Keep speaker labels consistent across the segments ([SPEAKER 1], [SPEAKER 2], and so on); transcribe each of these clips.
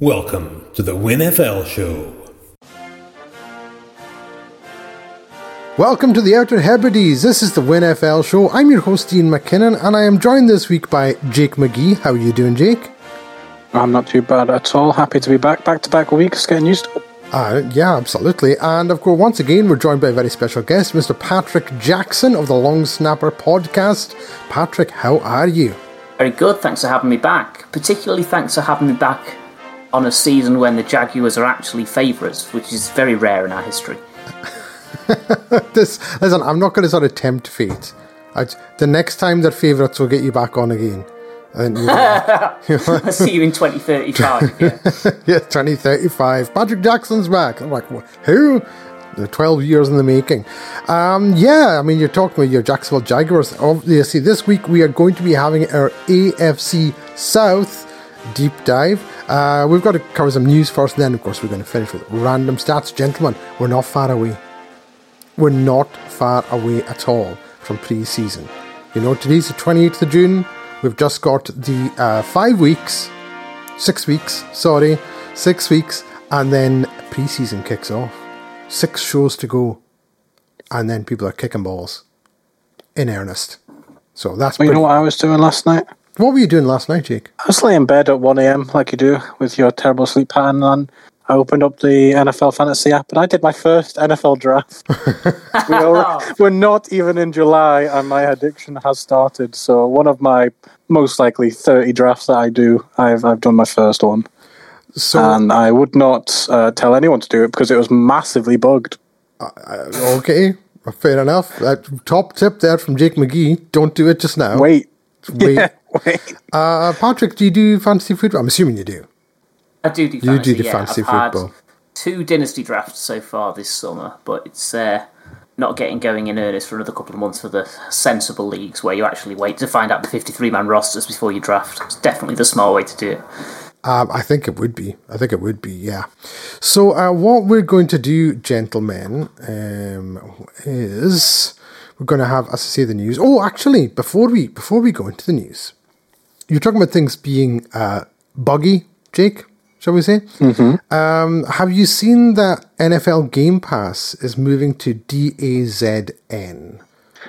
[SPEAKER 1] Welcome to the WinFL Show.
[SPEAKER 2] Welcome to the Outer Hebrides. This is the WinFL Show. I'm your host, Iain McKinnon, and I am joined this week by Jake McGee. How are you doing, Jake?
[SPEAKER 3] I'm not too bad at all. Happy to be back, back to back weeks, getting used to it.
[SPEAKER 2] Uh, yeah, absolutely. And of course, once again, we're joined by a very special guest, Mr. Patrick Jackson of the Long Snapper podcast. Patrick, how are you?
[SPEAKER 4] Very good. Thanks for having me back. Particularly thanks for having me back on a season when the Jaguars are actually favourites, which is very rare in our history.
[SPEAKER 2] this, listen, I'm not going to sort of tempt fate. I, the next time they're favourites, we'll get you back on again. And
[SPEAKER 4] I'll see you in 2035. Yeah.
[SPEAKER 2] yeah, 2035. Patrick Jackson's back. I'm like, who? The 12 years in the making. Um, yeah, I mean, you're talking about your Jacksonville Jaguars. Obviously, this week we are going to be having our AFC South deep dive. Uh, we've got to cover some news first, then, of course, we're going to finish with random stats. Gentlemen, we're not far away. We're not far away at all from pre season. You know, today's the 28th of June. We've just got the uh, five weeks, six weeks, sorry, six weeks, and then pre season kicks off. Six shows to go, and then people are kicking balls in earnest. So that's
[SPEAKER 3] well, you know what I was doing last night?
[SPEAKER 2] What were you doing last night, Jake?
[SPEAKER 3] I was laying in bed at 1 a.m. like you do with your terrible sleep pattern, and I opened up the NFL Fantasy app and I did my first NFL draft. we are, we're not even in July, and my addiction has started. So, one of my most likely 30 drafts that I do, I've, I've done my first one. So, and I would not uh, tell anyone to do it because it was massively bugged.
[SPEAKER 2] Uh, okay, fair enough. Uh, top tip there from Jake McGee don't do it just now.
[SPEAKER 3] Wait.
[SPEAKER 2] Wait. Yeah, wait. Uh, Patrick, do you do fantasy football? I'm assuming you do.
[SPEAKER 4] I do do fantasy. You do the yeah. fantasy I've football. two dynasty drafts so far this summer, but it's uh, not getting going in earnest for another couple of months for the sensible leagues where you actually wait to find out the 53 man rosters before you draft. It's definitely the smart way to do it.
[SPEAKER 2] Um, I think it would be. I think it would be. Yeah. So uh, what we're going to do, gentlemen, um, is we're going to have, as I say, the news. Oh, actually, before we before we go into the news, you're talking about things being uh, buggy, Jake shall we say?
[SPEAKER 3] Mm-hmm.
[SPEAKER 2] Um, have you seen that NFL Game Pass is moving to DAZN?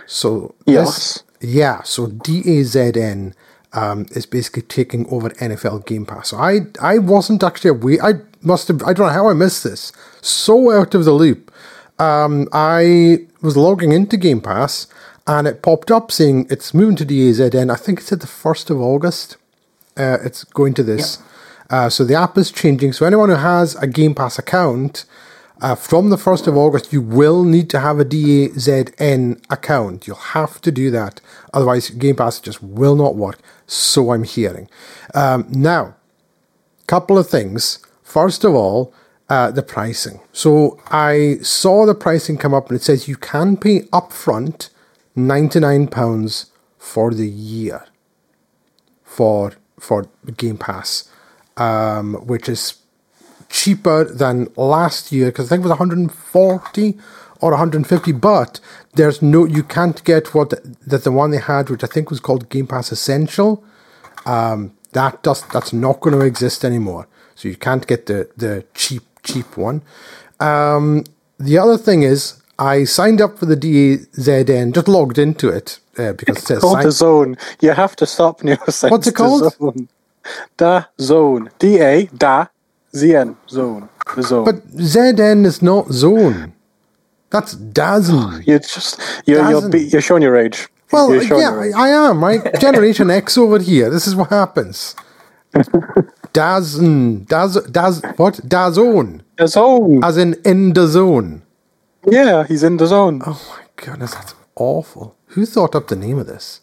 [SPEAKER 2] So
[SPEAKER 3] yes,
[SPEAKER 2] this, yeah. So DAZN um, is basically taking over NFL Game Pass. So I I wasn't actually aware. I must have. I don't know how I missed this. So out of the loop. Um, I was logging into Game Pass and it popped up saying it's moving to the DAZN. I think it said the first of August. Uh, it's going to this. Yep. Uh, so the app is changing. So anyone who has a Game Pass account, uh, from the 1st of August, you will need to have a DAZN account. You'll have to do that. Otherwise, Game Pass just will not work. So I'm hearing. Um, now, couple of things. First of all, uh, the pricing. So I saw the pricing come up and it says you can pay upfront £99 for the year for for Game Pass um, which is cheaper than last year because I think it was 140 or 150 but there's no you can't get what that the one they had which I think was called Game Pass Essential um, that does that's not going to exist anymore so you can't get the the cheap cheap one um, the other thing is I signed up for the DAZN just logged into it uh, because
[SPEAKER 3] it's it says called sign- the zone you have to stop near
[SPEAKER 2] what's it called
[SPEAKER 3] zone. Da zone. D A da Z N zone. The zone.
[SPEAKER 2] But Z N is not zone. That's Dazen.
[SPEAKER 3] You're just you're you're, be, you're showing your age.
[SPEAKER 2] Well, yeah. I am right. Generation X over here. This is what happens. Dazen, Daz, Daz, what? Dazone.
[SPEAKER 3] Dazone.
[SPEAKER 2] As in in the zone.
[SPEAKER 3] Yeah, he's in the zone.
[SPEAKER 2] Oh my goodness, that's awful. Who thought up the name of this?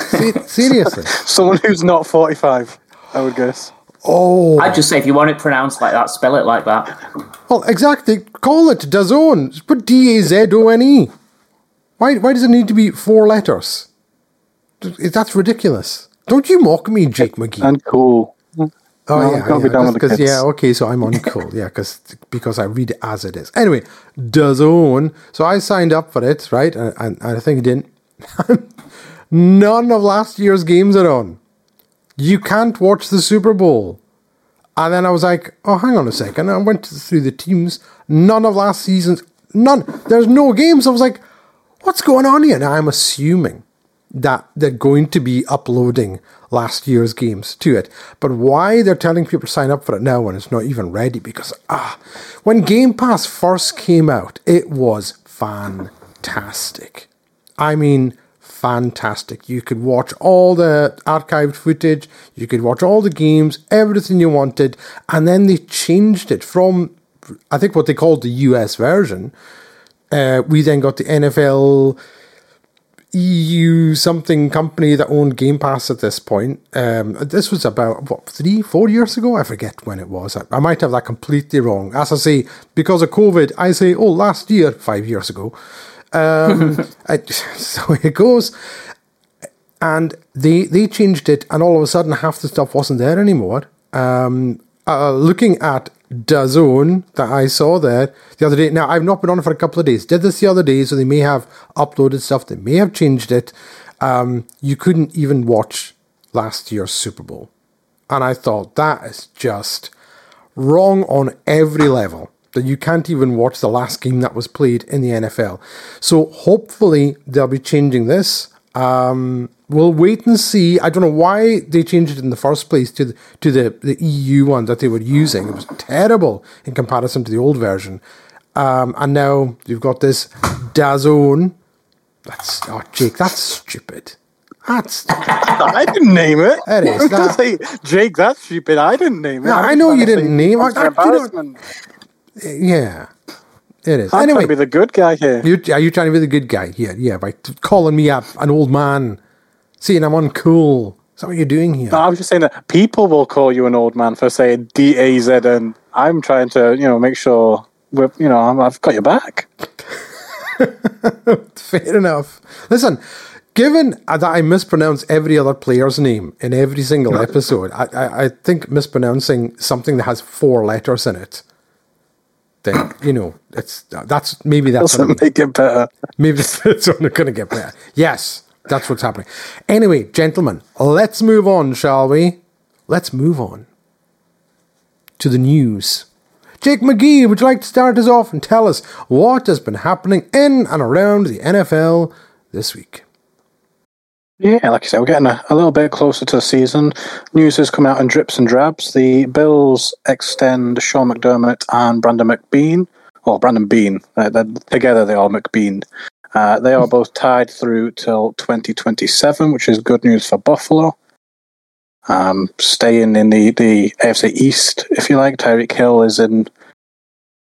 [SPEAKER 2] seriously?
[SPEAKER 3] Someone who's not 45, I would guess.
[SPEAKER 2] Oh.
[SPEAKER 4] I'd just say if you want it pronounced like that, spell it like that.
[SPEAKER 2] Well, exactly. Call it Dazone. Put D A Z O N E. Why, why does it need to be four letters? That's ridiculous. Don't you mock me, Jake McGee.
[SPEAKER 3] And cool.
[SPEAKER 2] Oh no, yeah, yeah, because yeah, okay, so I'm uncool, yeah, because because I read it as it is. Anyway, Dazone. So I signed up for it, right, and, and, and I think it didn't. None of last year's games are on. You can't watch the Super Bowl. And then I was like, oh, hang on a second. I went through the teams. None of last season's, none. There's no games. I was like, what's going on here? Now I'm assuming that they're going to be uploading last year's games to it. But why they're telling people to sign up for it now when it's not even ready? Because ah, when Game Pass first came out, it was fantastic. I mean, fantastic. You could watch all the archived footage, you could watch all the games, everything you wanted, and then they changed it from, I think, what they called the US version. Uh, we then got the NFL EU something company that owned Game Pass at this point. Um, this was about what three, four years ago. I forget when it was. I, I, might have that completely wrong. As I say, because of COVID, I say, oh, last year, five years ago. Um, I, so it goes, and they they changed it, and all of a sudden, half the stuff wasn't there anymore. Um, uh, looking at DAZN that I saw there the other day. Now, I've not been on it for a couple of days. Did this the other day, so they may have uploaded stuff. They may have changed it. Um, you couldn't even watch last year's Super Bowl. And I thought that is just wrong on every level. That you can't even watch the last game that was played in the NFL. So hopefully they'll be changing this. Um, we'll wait and see. I don't know why they changed it in the first place to the, to the, the EU one that they were using. It was terrible in comparison to the old version. Um, and now you've got this DAZN. That's oh Jake, that's stupid. That's
[SPEAKER 3] I didn't name it.
[SPEAKER 2] It is.
[SPEAKER 3] That, say, Jake, that's stupid. I didn't name it.
[SPEAKER 2] No, I know you didn't name it. yeah. It is.
[SPEAKER 3] I'm
[SPEAKER 2] anyway,
[SPEAKER 3] trying to be the good guy here.
[SPEAKER 2] You, are you trying to be the good guy here? Yeah, by calling me up an old man saying I'm uncool. Is that what you're doing here?
[SPEAKER 3] No, I was just saying that people will call you an old man for saying D A Z, and I'm trying to, you know, make sure we're, you know, i have got your back.
[SPEAKER 2] Fair enough. Listen, given that I mispronounce every other player's name in every single episode, I, I, I think mispronouncing something that has four letters in it then you know it's that's maybe that's
[SPEAKER 3] doesn't make it better.
[SPEAKER 2] Maybe it's only going to get better. Yes, that's what's happening. Anyway, gentlemen, let's move on, shall we? Let's move on to the news. Jake McGee, would you like to start us off and tell us what has been happening in and around the NFL this week?
[SPEAKER 3] Yeah, like I said, we're getting a, a, little bit closer to the season. News has come out in drips and drabs. The Bills extend Sean McDermott and Brandon McBean, or Brandon Beane. Uh, together they are McBean. Uh, they are both tied through till 2027, which is good news for Buffalo. Um, staying in the, the AFC East, if you like. Tyreek Hill is in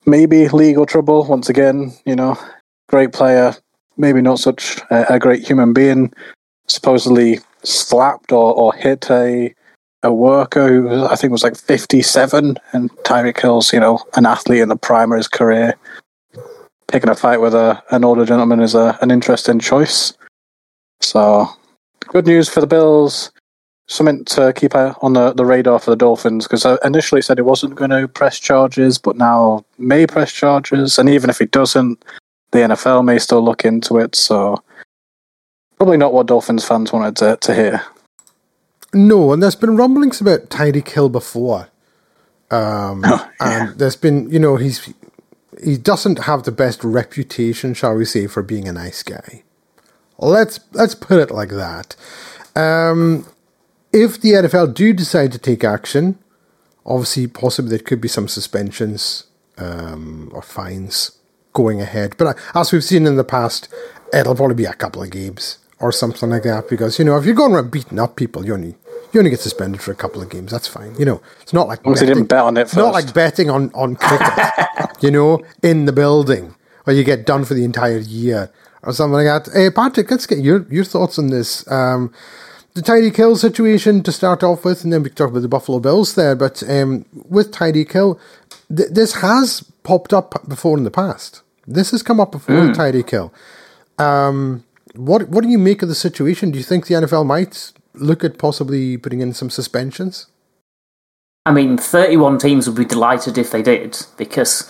[SPEAKER 3] maybe legal trouble once again. You know, great player, maybe not such a, a great human being supposedly slapped or, or hit a a worker who I think was like 57, and Tyreek Hill's, you know, an athlete in the prime of his career. Picking a fight with a, an older gentleman is a, an interesting choice. So, good news for the Bills. Something to keep on the, the radar for the Dolphins because I uh, initially said it wasn't going to press charges, but now may press charges. And even if it doesn't, the NFL may still look into it. So, Probably not what Dolphins fans wanted to, to hear.
[SPEAKER 2] No, and there's been rumblings about Tyreek Hill before. Um, oh, yeah. And there's been, you know, he's he doesn't have the best reputation, shall we say, for being a nice guy. Let's let's put it like that. Um, if the NFL do decide to take action, obviously, possibly there could be some suspensions um, or fines going ahead. But uh, as we've seen in the past, it'll probably be a couple of games or something like that. Because you know, if you're going around beating up people, you only you only get suspended for a couple of games. That's fine. You know, it's not like
[SPEAKER 3] betting, didn't bet on it. First.
[SPEAKER 2] Not like betting on on cricket. you know, in the building or you get done for the entire year or something like that. Hey, Patrick, let's get your your thoughts on this. Um, the Tyreek Hill situation to start off with, and then we can talk about the Buffalo Bills there. But um, with Tyreek Hill, th- this has popped up before in the past. This has come up before mm. with Tyreek Hill. Um, what what do you make of the situation? Do you think the NFL might look at possibly putting in some suspensions?
[SPEAKER 4] I mean, 31 teams would be delighted if they did because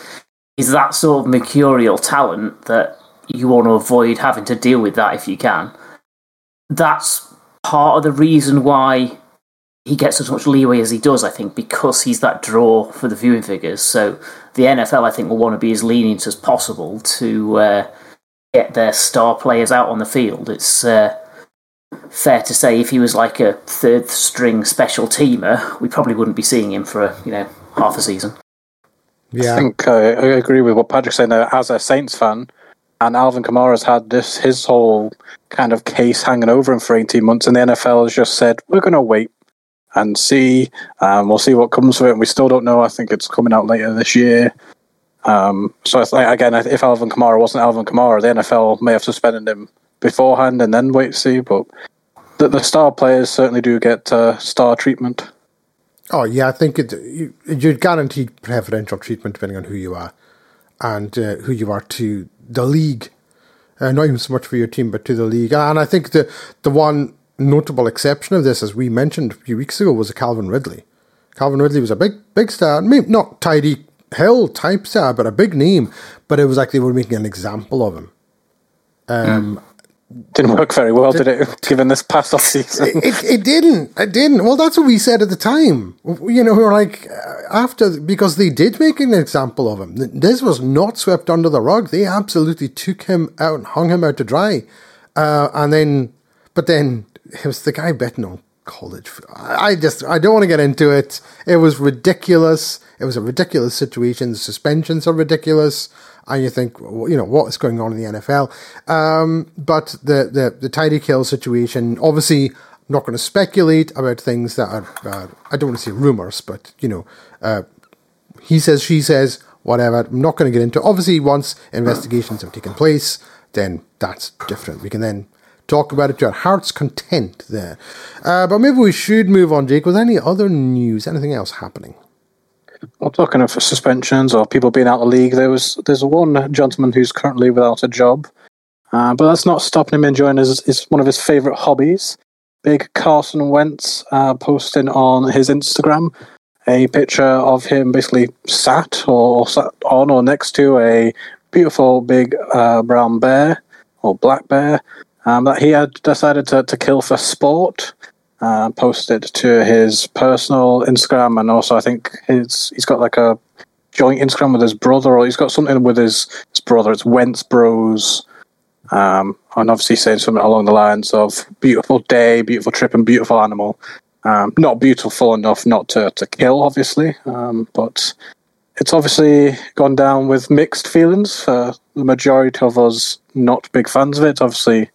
[SPEAKER 4] he's that sort of mercurial talent that you want to avoid having to deal with that if you can. That's part of the reason why he gets as much leeway as he does, I think, because he's that draw for the viewing figures. So the NFL, I think, will want to be as lenient as possible to uh, get their star players out on the field. It's uh, fair to say if he was like a third string special teamer, we probably wouldn't be seeing him for you know half a season.
[SPEAKER 3] Yeah, I think uh, I agree with what Patrick's saying. There. As a Saints fan, and Alvin Kamara's had this his whole kind of case hanging over him for 18 months, and the NFL has just said we're going to wait and see. Um, we'll see what comes of it. And We still don't know. I think it's coming out later this year. Um, so like, again, if Alvin Kamara wasn't Alvin Kamara, the NFL may have suspended him beforehand and then wait to see. But the, the star players certainly do get uh, star treatment.
[SPEAKER 2] Oh yeah, I think it, you, you're guaranteed preferential treatment depending on who you are and uh, who you are to the league. Uh, not even so much for your team, but to the league. And I think the the one notable exception of this, as we mentioned a few weeks ago, was Calvin Ridley. Calvin Ridley was a big, big star. Maybe not Tyreek Hill type star, but a big name. But it was like they were making an example of him. Um,
[SPEAKER 3] didn't work very well, did, did it? Given this past off season,
[SPEAKER 2] it, it didn't. It didn't. Well, that's what we said at the time. You know, we were like uh, after because they did make an example of him. This was not swept under the rug. They absolutely took him out and hung him out to dry. Uh, and then, but then it was the guy betting on college. I just I don't want to get into it. It was ridiculous. It was a ridiculous situation. The suspensions are ridiculous and you think, you know, what is going on in the NFL? Um, but the the the Tyreek Hill situation, obviously, not going to speculate about things that are. Uh, I don't want to say rumors, but you know, uh, he says, she says, whatever. I'm not going to get into. Obviously, once investigations have taken place, then that's different. We can then talk about it to our heart's content there. Uh, but maybe we should move on, Jake. Was any other news? Anything else happening?
[SPEAKER 3] Well, talking of suspensions or people being out of the league, there was there's one gentleman who's currently without a job, uh, but that's not stopping him enjoying his, his one of his favourite hobbies. Big Carson Wentz uh, posting on his Instagram a picture of him basically sat or sat on or next to a beautiful big uh, brown bear or black bear um, that he had decided to, to kill for sport uh, posted to his personal Instagram, and also I think his he's got like a joint Instagram with his brother, or he's got something with his, his brother. It's Wentz Bros. Um, and obviously saying something along the lines of beautiful day, beautiful trip, and beautiful animal. Um, not beautiful enough not to, to kill, obviously, um, but it's obviously gone down with mixed feelings for the majority of us not big fans of it. Obviously,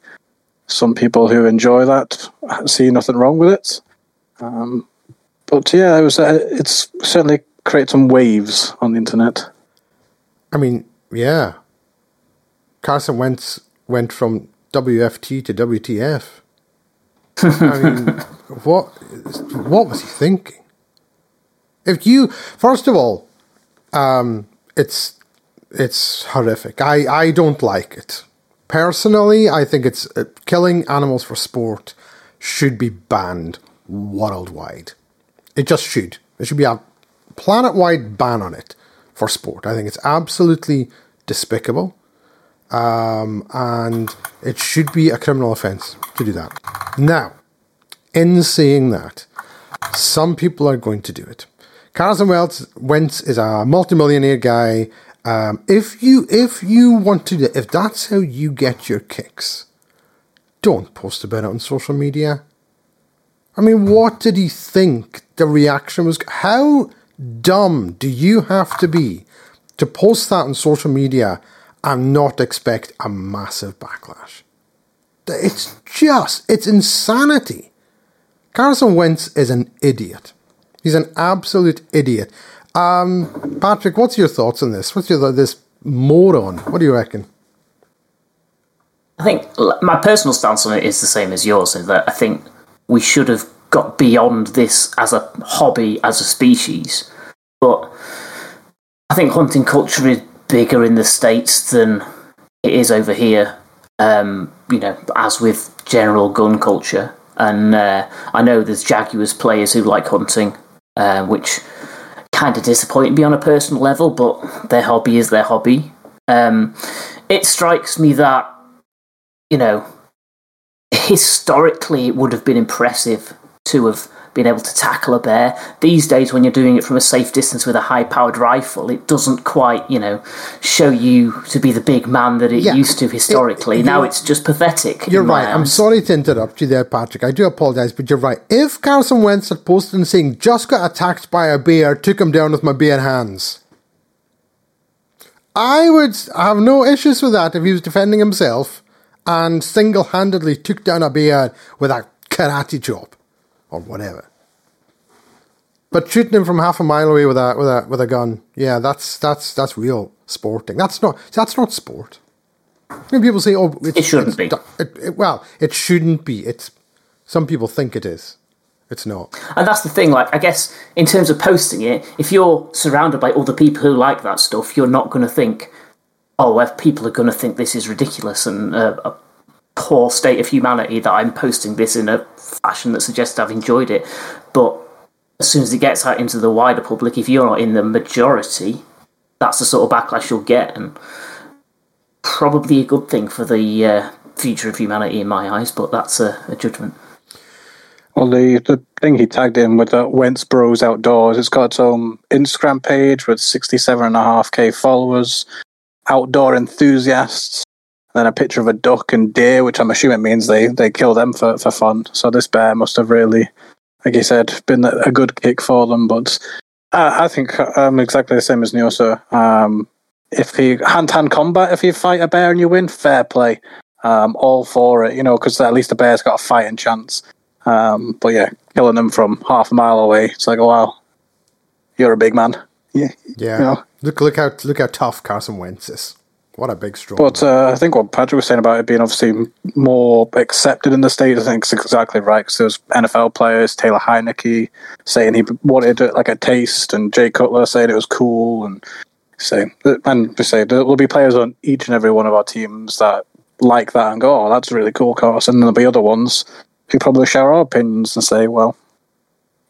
[SPEAKER 3] some people who enjoy that see nothing wrong with it. Um, but yeah, it was uh, it's certainly created some waves on the internet.
[SPEAKER 2] I mean, yeah, Carson Wentz went from WFT to WTF. I mean, what what was he thinking? If you first of all, um, it's it's horrific. I I don't like it. Personally, I think it's uh, killing animals for sport should be banned worldwide. It just should. There should be a planet wide ban on it for sport. I think it's absolutely despicable. Um, and it should be a criminal offence to do that. Now, in saying that, some people are going to do it. Carson Wentz is a multimillionaire guy um, if you if you want to if that's how you get your kicks, don't post about it on social media. I mean, what did he think the reaction was? How dumb do you have to be to post that on social media and not expect a massive backlash? It's just, it's insanity. Carson Wentz is an idiot. He's an absolute idiot. Um, Patrick, what's your thoughts on this? What's your this moron? What do you reckon?
[SPEAKER 4] I think my personal stance on it is the same as yours. In that I think we should have got beyond this as a hobby, as a species. But I think hunting culture is bigger in the states than it is over here. Um, you know, as with general gun culture, and uh, I know there's Jaguars players who like hunting, uh, which kind of disappointing me on a personal level, but their hobby is their hobby. Um, it strikes me that, you know, historically it would have been impressive to have being able to tackle a bear. These days, when you're doing it from a safe distance with a high powered rifle, it doesn't quite, you know, show you to be the big man that it yeah, used to historically. It, now it's just pathetic.
[SPEAKER 2] You're right. I'm sorry to interrupt you there, Patrick. I do apologize, but you're right. If Carson Wentz had posted and saying, just got attacked by a bear, took him down with my bare hands. I would have no issues with that if he was defending himself and single handedly took down a bear with a karate chop or whatever. But shooting him from half a mile away with a with a with a gun, yeah, that's that's that's real sporting. That's not that's not sport. When people say, "Oh,
[SPEAKER 4] it shouldn't be,"
[SPEAKER 2] it, it, well, it shouldn't be. It's some people think it is. It's not.
[SPEAKER 4] And that's the thing. Like, I guess in terms of posting it, if you're surrounded by other people who like that stuff, you're not going to think, "Oh, well, people are going to think this is ridiculous and uh, poor state of humanity that I'm posting this in a fashion that suggests I've enjoyed it. But as soon as it gets out into the wider public, if you're not in the majority, that's the sort of backlash you'll get, and probably a good thing for the uh, future of humanity in my eyes. But that's a, a judgment.
[SPEAKER 3] Well, the, the thing he tagged in with the Wentz Bros Outdoors, it's got its own Instagram page with 67.5k followers, outdoor enthusiasts, then a picture of a duck and deer, which I'm assuming means they, they kill them for, for fun. So this bear must have really, like you said, been a good kick for them. But I, I think I'm exactly the same as Niosa. Um, if you hand to hand combat, if you fight a bear and you win, fair play. Um, all for it, you know, because at least the bear's got a fighting chance. Um, but yeah, killing them from half a mile away, it's like, oh, wow, you're a big man. Yeah,
[SPEAKER 2] yeah. You know? Look, look how look how tough Carson Wentz is. What a big stroke.
[SPEAKER 3] But uh, I think what Patrick was saying about it being obviously more accepted in the States, I think is exactly right. Because there's NFL players, Taylor Heinicke, saying he wanted it like a taste, and Jay Cutler saying it was cool. And say, and we say there will be players on each and every one of our teams that like that and go, oh, that's a really cool, course. And there'll be other ones who probably share our opinions and say, well,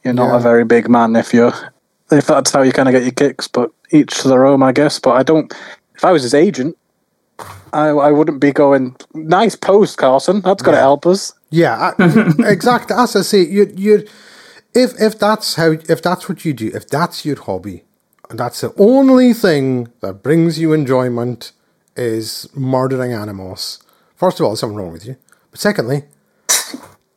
[SPEAKER 3] you're not yeah. a very big man if you're if that's how you kind of get your kicks. But each to their own, I guess. But I don't if I was his agent, I, I wouldn't be going, nice post, Carson. That's going to yeah. help us.
[SPEAKER 2] Yeah, I, exactly. As I say, you you if if that's how if that's what you do, if that's your hobby, and that's the only thing that brings you enjoyment is murdering animals. First of all, there's something wrong with you. But secondly,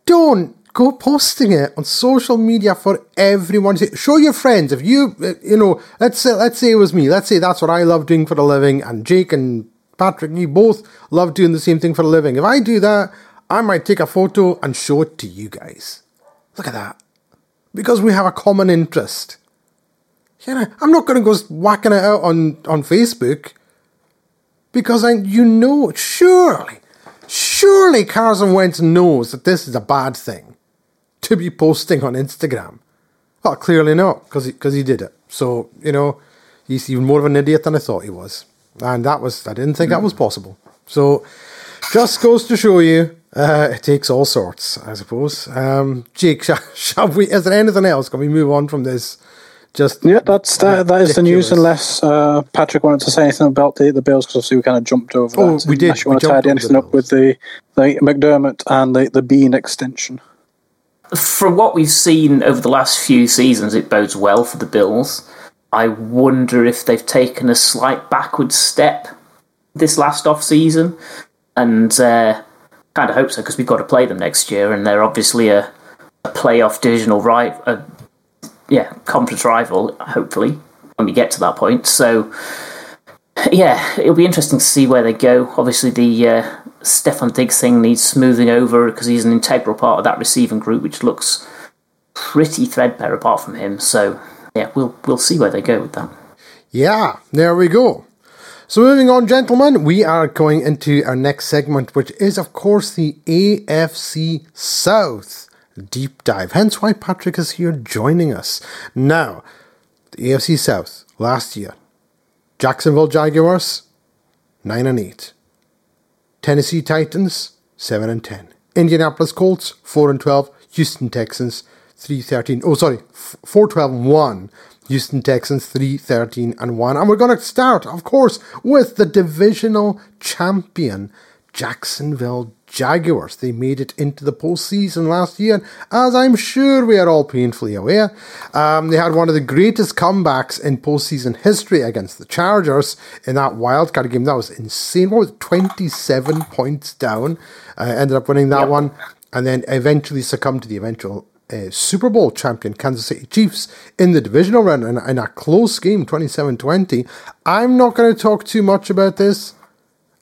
[SPEAKER 2] don't go posting it on social media for everyone to see. Show your friends. If you, you know, let's say, let's say it was me. Let's say that's what I love doing for a living, and Jake and Patrick you both love doing the same thing for a living. If I do that, I might take a photo and show it to you guys. Look at that. Because we have a common interest. Know, I'm not going to go whacking it out on, on Facebook because I, you know, surely, surely Carson Wentz knows that this is a bad thing to be posting on Instagram? Well, clearly not, because he, he did it. So, you know, he's even more of an idiot than I thought he was. And that was, I didn't think that was possible. So, just goes to show you, uh, it takes all sorts, I suppose. Um, Jake, shall, shall, we, is there anything else? Can we move on from this? Just
[SPEAKER 3] yeah, that's that, that is the news. Unless uh, Patrick wanted to say anything about the, the Bills, because obviously we kind of jumped over.
[SPEAKER 2] Oh,
[SPEAKER 3] that.
[SPEAKER 2] we did.
[SPEAKER 3] Unless you want to tidy anything up with the the McDermott and the the Beane extension
[SPEAKER 4] from what we've seen over the last few seasons, it bodes well for the Bills. I wonder if they've taken a slight backward step this last off season, and uh, kind of hope so because we've got to play them next year, and they're obviously a, a playoff divisional rival, a, yeah, conference rival. Hopefully, when we get to that point. So, yeah, it'll be interesting to see where they go. Obviously, the uh, Diggs thing needs smoothing over because he's an integral part of that receiving group, which looks pretty threadbare apart from him. So yeah, we'll we'll see where they go with that.
[SPEAKER 2] Yeah, there we go. So moving on, gentlemen, we are going into our next segment, which is of course the AFC South deep dive. Hence why Patrick is here joining us. Now, the AFC South last year, Jacksonville Jaguars nine and eight. Tennessee Titans, 7 and 10. Indianapolis Colts, 4 and 12. Houston Texans, 3 13. Oh, sorry, 4 12 and 1. Houston Texans 3 13 and 1. And we're going to start, of course, with the divisional champion, Jacksonville Jaguars. They made it into the postseason last year, as I'm sure we are all painfully aware. Um, they had one of the greatest comebacks in postseason history against the Chargers in that wildcard game. That was insane. What was it, 27 points down? Uh, ended up winning that yep. one, and then eventually succumbed to the eventual uh, Super Bowl champion Kansas City Chiefs in the divisional round in, in a close game, 27 20. I'm not going to talk too much about this.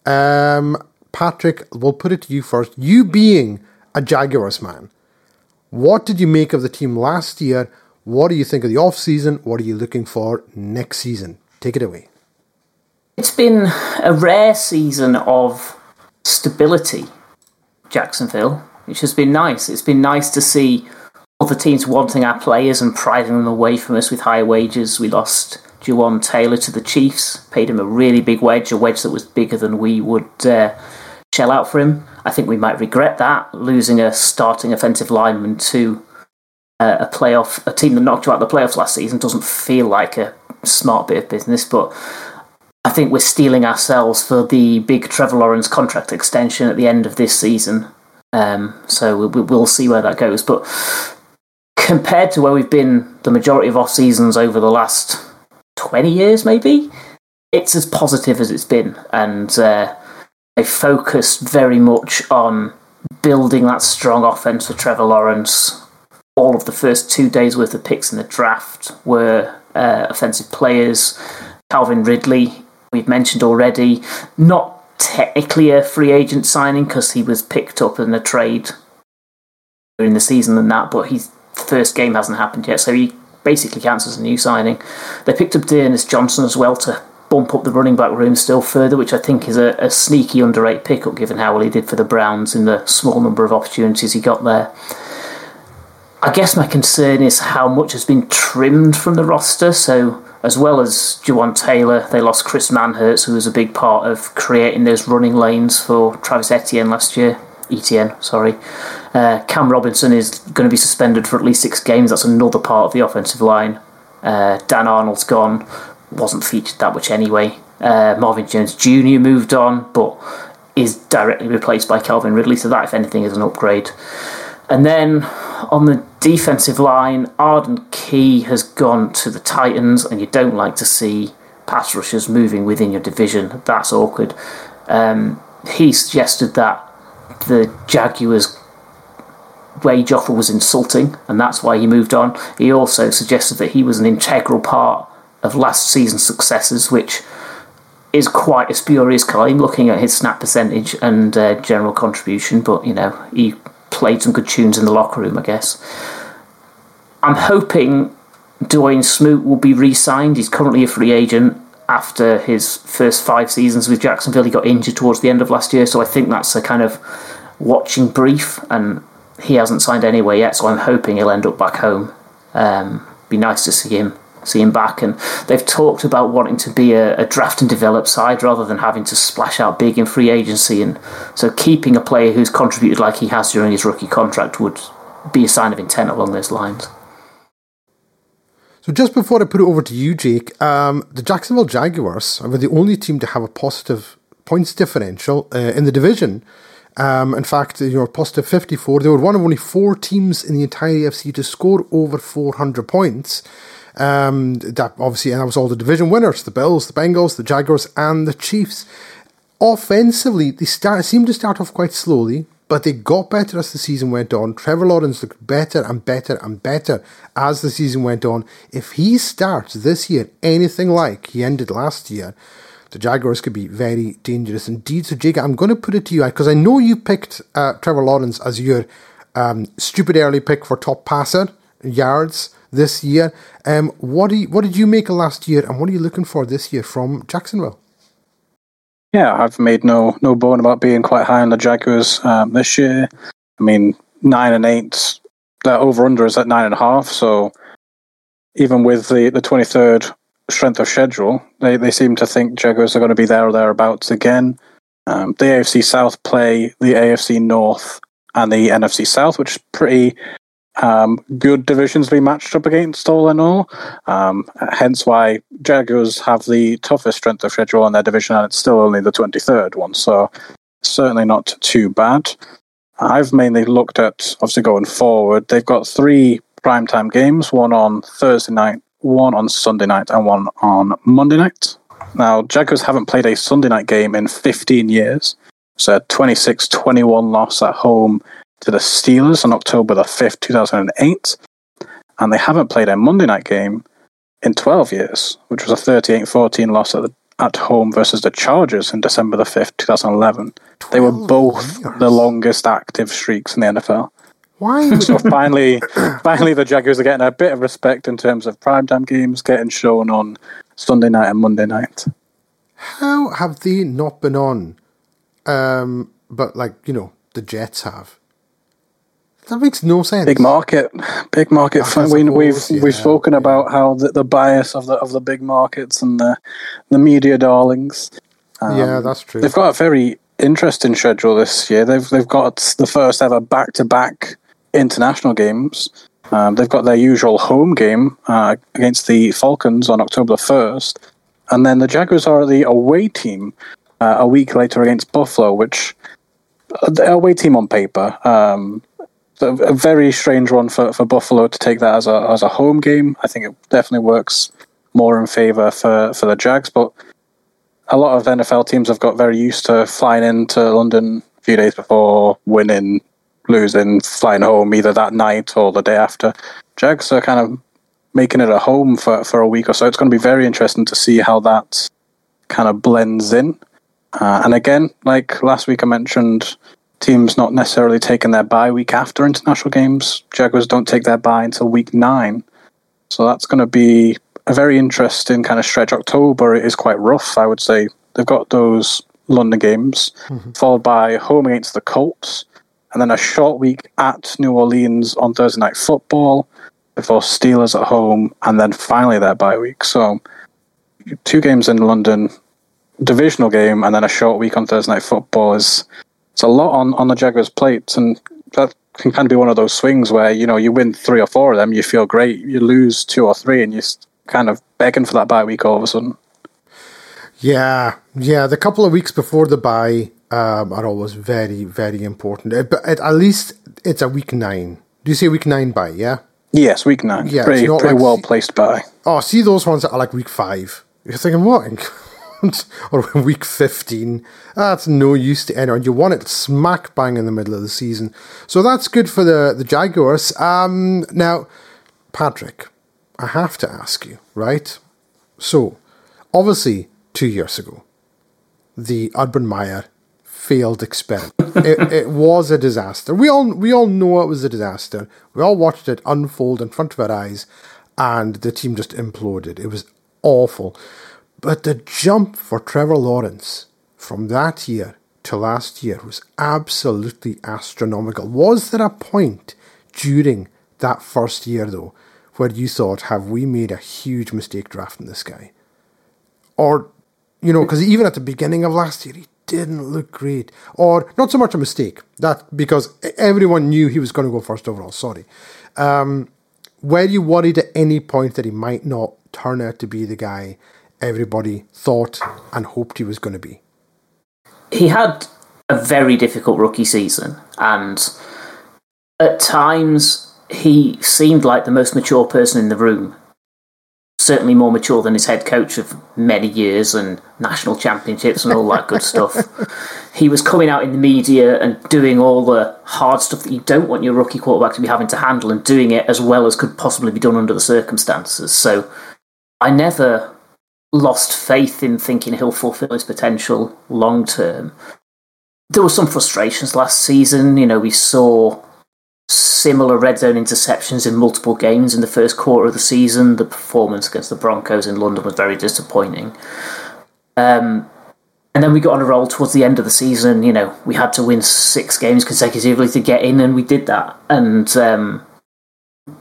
[SPEAKER 2] Um, Patrick, we'll put it to you first. You being a Jaguars man, what did you make of the team last year? What do you think of the off season? What are you looking for next season? Take it away.
[SPEAKER 4] It's been a rare season of stability, Jacksonville, which has been nice. It's been nice to see other teams wanting our players and priding them away from us with higher wages. We lost Jawaan Taylor to the Chiefs, paid him a really big wedge, a wedge that was bigger than we would uh, shell out for him. I think we might regret that, losing a starting offensive lineman to uh, a playoff, a team that knocked you out of the playoffs last season doesn't feel like a smart bit of business, but I think we're steeling ourselves for the big Trevor Lawrence contract extension at the end of this season. Um, so we, will see where that goes. But compared to where we've been the majority of off seasons over the last 20 years, maybe, it's as positive as it's been. And uh, they focused very much on building that strong offense for Trevor Lawrence. All of the first two days worth of picks in the draft were uh, offensive players. Calvin Ridley, we've mentioned already, not technically a free agent signing because he was picked up in a trade during the season and that, but his first game hasn't happened yet, so he basically counts as a new signing. They picked up D'Ernest Johnson as well to bump up the running back room still further, which I think is a, a sneaky underrated pickup given how well he did for the Browns in the small number of opportunities he got there. I guess my concern is how much has been trimmed from the roster. So, as well as Jawaan Taylor, they lost Chris Manhertz, who was a big part of creating those running lanes for Travis Etienne last year. Etienne, sorry. Uh, Cam Robinson is going to be suspended for at least six games. That's another part of the offensive line. Uh, Dan Arnold's gone wasn't featured that much anyway. Uh, Marvin Jones Jr. moved on, but is directly replaced by Calvin Ridley, so that, if anything, is an upgrade. And then on the defensive line, Arden Key has gone to the Titans, and you don't like to see pass rushers moving within your division. That's awkward. Um, he suggested that the Jaguars' wage offer was insulting, and that's why he moved on. He also suggested that he was an integral part of last season's successes, which is quite a spurious claim looking at his snap percentage and uh, general contribution. But you know, he played some good tunes in the locker room, I guess. I'm hoping Dawuane Smoot will be re-signed. He's currently a free agent after his first five seasons with Jacksonville. He got injured towards the end of last year, so I think that's a kind of watching brief, and he hasn't signed anywhere yet. So I'm hoping he'll end up back home. Um, be nice to see him see him back. And they've talked about wanting to be a, a, draft and develop side rather than having to splash out big in free agency. And so keeping a player who's contributed like he has during his rookie contract would be a sign of intent along those lines.
[SPEAKER 2] So just before I put it over to you, Jake, um, the Jacksonville Jaguars were the only team to have a positive points differential uh, in the division. Um, in fact, you know, positive 54. They were one of only four teams in the entire AFC to score over 400 points. Um, that obviously, and that was all the division winners: the Bills, the Bengals, the Jaguars, and the Chiefs. Offensively, they start seemed to start off quite slowly, but they got better as the season went on. Trevor Lawrence looked better and better and better as the season went on. If he starts this year anything like he ended last year, the Jaguars could be very dangerous indeed. So, Jake, I'm going to put it to you because I know you picked uh, Trevor Lawrence as your um, stupid early pick for top passer yards this year. Um, what do you, what did you make last year, and what are you looking for this year from Jacksonville?
[SPEAKER 3] Yeah, I've made no no bone about being quite high on the Jaguars um, this year. I mean, nine and eight. Their over under is at nine and a half. So even with the the twenty third strength of schedule, they they seem to think Jaguars are going to be there or thereabouts again. Um, the AFC South play the AFC North and the NFC South, which is pretty um, good divisions be matched up against, all in all. Um, hence why Jaguars have the toughest strength of schedule in their division, and it's still only the 23rd one. So certainly not too bad. I've mainly looked at obviously going forward. They've got three primetime games: one on Thursday night, one on Sunday night, and one on Monday night. Now, Jaguars haven't played a Sunday night game in 15 years. A 26 21 loss at home to the Steelers on October the 5th, 2008. And they haven't played a Monday night game in 12 years, which was a 38 14 loss at, the, at home versus the Chargers in December the 5th, 2011. They were both years. the longest active streaks in the NFL.
[SPEAKER 2] Why?
[SPEAKER 3] So finally, finally, the Jaguars are getting a bit of respect in terms of primetime games, getting shown on Sunday night and Monday night.
[SPEAKER 2] How have they not been on? Um, but like you know, the Jets have. That makes no sense.
[SPEAKER 3] Big market, big market. We, have we've, yeah, we've spoken yeah. about how the, the bias of the of the big markets and the the media darlings.
[SPEAKER 2] Um, yeah, that's true.
[SPEAKER 3] They've got a very interesting schedule this year. They've they've got the first ever back to back international games. Um, they've got their usual home game uh, against the Falcons on October first, and then the Jaguars are the away team uh, a week later against Buffalo, which uh, the away team on paper. Um, a very strange one for, for Buffalo to take that as a as a home game. I think it definitely works more in favor for, for the Jags, but a lot of NFL teams have got very used to flying into London a few days before, winning, losing, flying home either that night or the day after. Jags are kind of making it a home for, for a week or so. It's going to be very interesting to see how that kind of blends in. Uh, and again, like last week I mentioned, teams not necessarily taking their bye week after international games. Jaguars don't take their bye until week nine. So that's going to be a very interesting kind of stretch. October is quite rough, I would say. They've got those London games, mm-hmm. followed by home against the Colts, and then a short week at New Orleans on Thursday Night Football before Steelers at home, and then finally their bye week. So two games in London, divisional game, and then a short week on Thursday Night Football is it's a lot on, on the Jaguars' plate, and that can kind of be one of those swings where you know you win three or four of them, you feel great. You lose two or three, and you're kind of begging for that bye week all of a sudden.
[SPEAKER 2] Yeah, yeah. The couple of weeks before the bye um, are always very, very important. But at least it's a week nine. Do you say week nine bye? Yeah.
[SPEAKER 3] Yes, week nine. Yeah, pretty, pretty like, well placed bye.
[SPEAKER 2] Oh, see those ones that are like week five. You're thinking what? or week 15. That's no use to anyone. You want it smack bang in the middle of the season. So that's good for the, the Jaguars. Um, now, Patrick, I have to ask you, right? So, obviously, two years ago, the Urban Meyer failed experiment. it, it was a disaster. We all we all know it was a disaster. We all watched it unfold in front of our eyes, and the team just imploded. It was awful. But the jump for Trevor Lawrence from that year to last year was absolutely astronomical. Was there a point during that first year, though, where you thought, have we made a huge mistake drafting this guy? Or, you know, because even at the beginning of last year, he didn't look great. Or not so much a mistake, that because everyone knew he was going to go first overall, sorry. Um, were you worried at any point that he might not turn out to be the guy everybody thought and hoped he was going to be.
[SPEAKER 4] He had a very difficult rookie season, and at times he seemed like the most mature person in the room. Certainly more mature than his head coach of many years and national championships and all that good stuff. He was coming out in the media and doing all the hard stuff that you don't want your rookie quarterback to be having to handle and doing it as well as could possibly be done under the circumstances. So I never lost faith in thinking he'll fulfill his potential long term. There were some frustrations last season. You know, we saw similar red zone interceptions in multiple games in the first quarter of the season. The performance against the Broncos in London was very disappointing. Um, and then we got on a roll towards the end of the season. You know, we had to win six games consecutively to get in, and we did that. And um,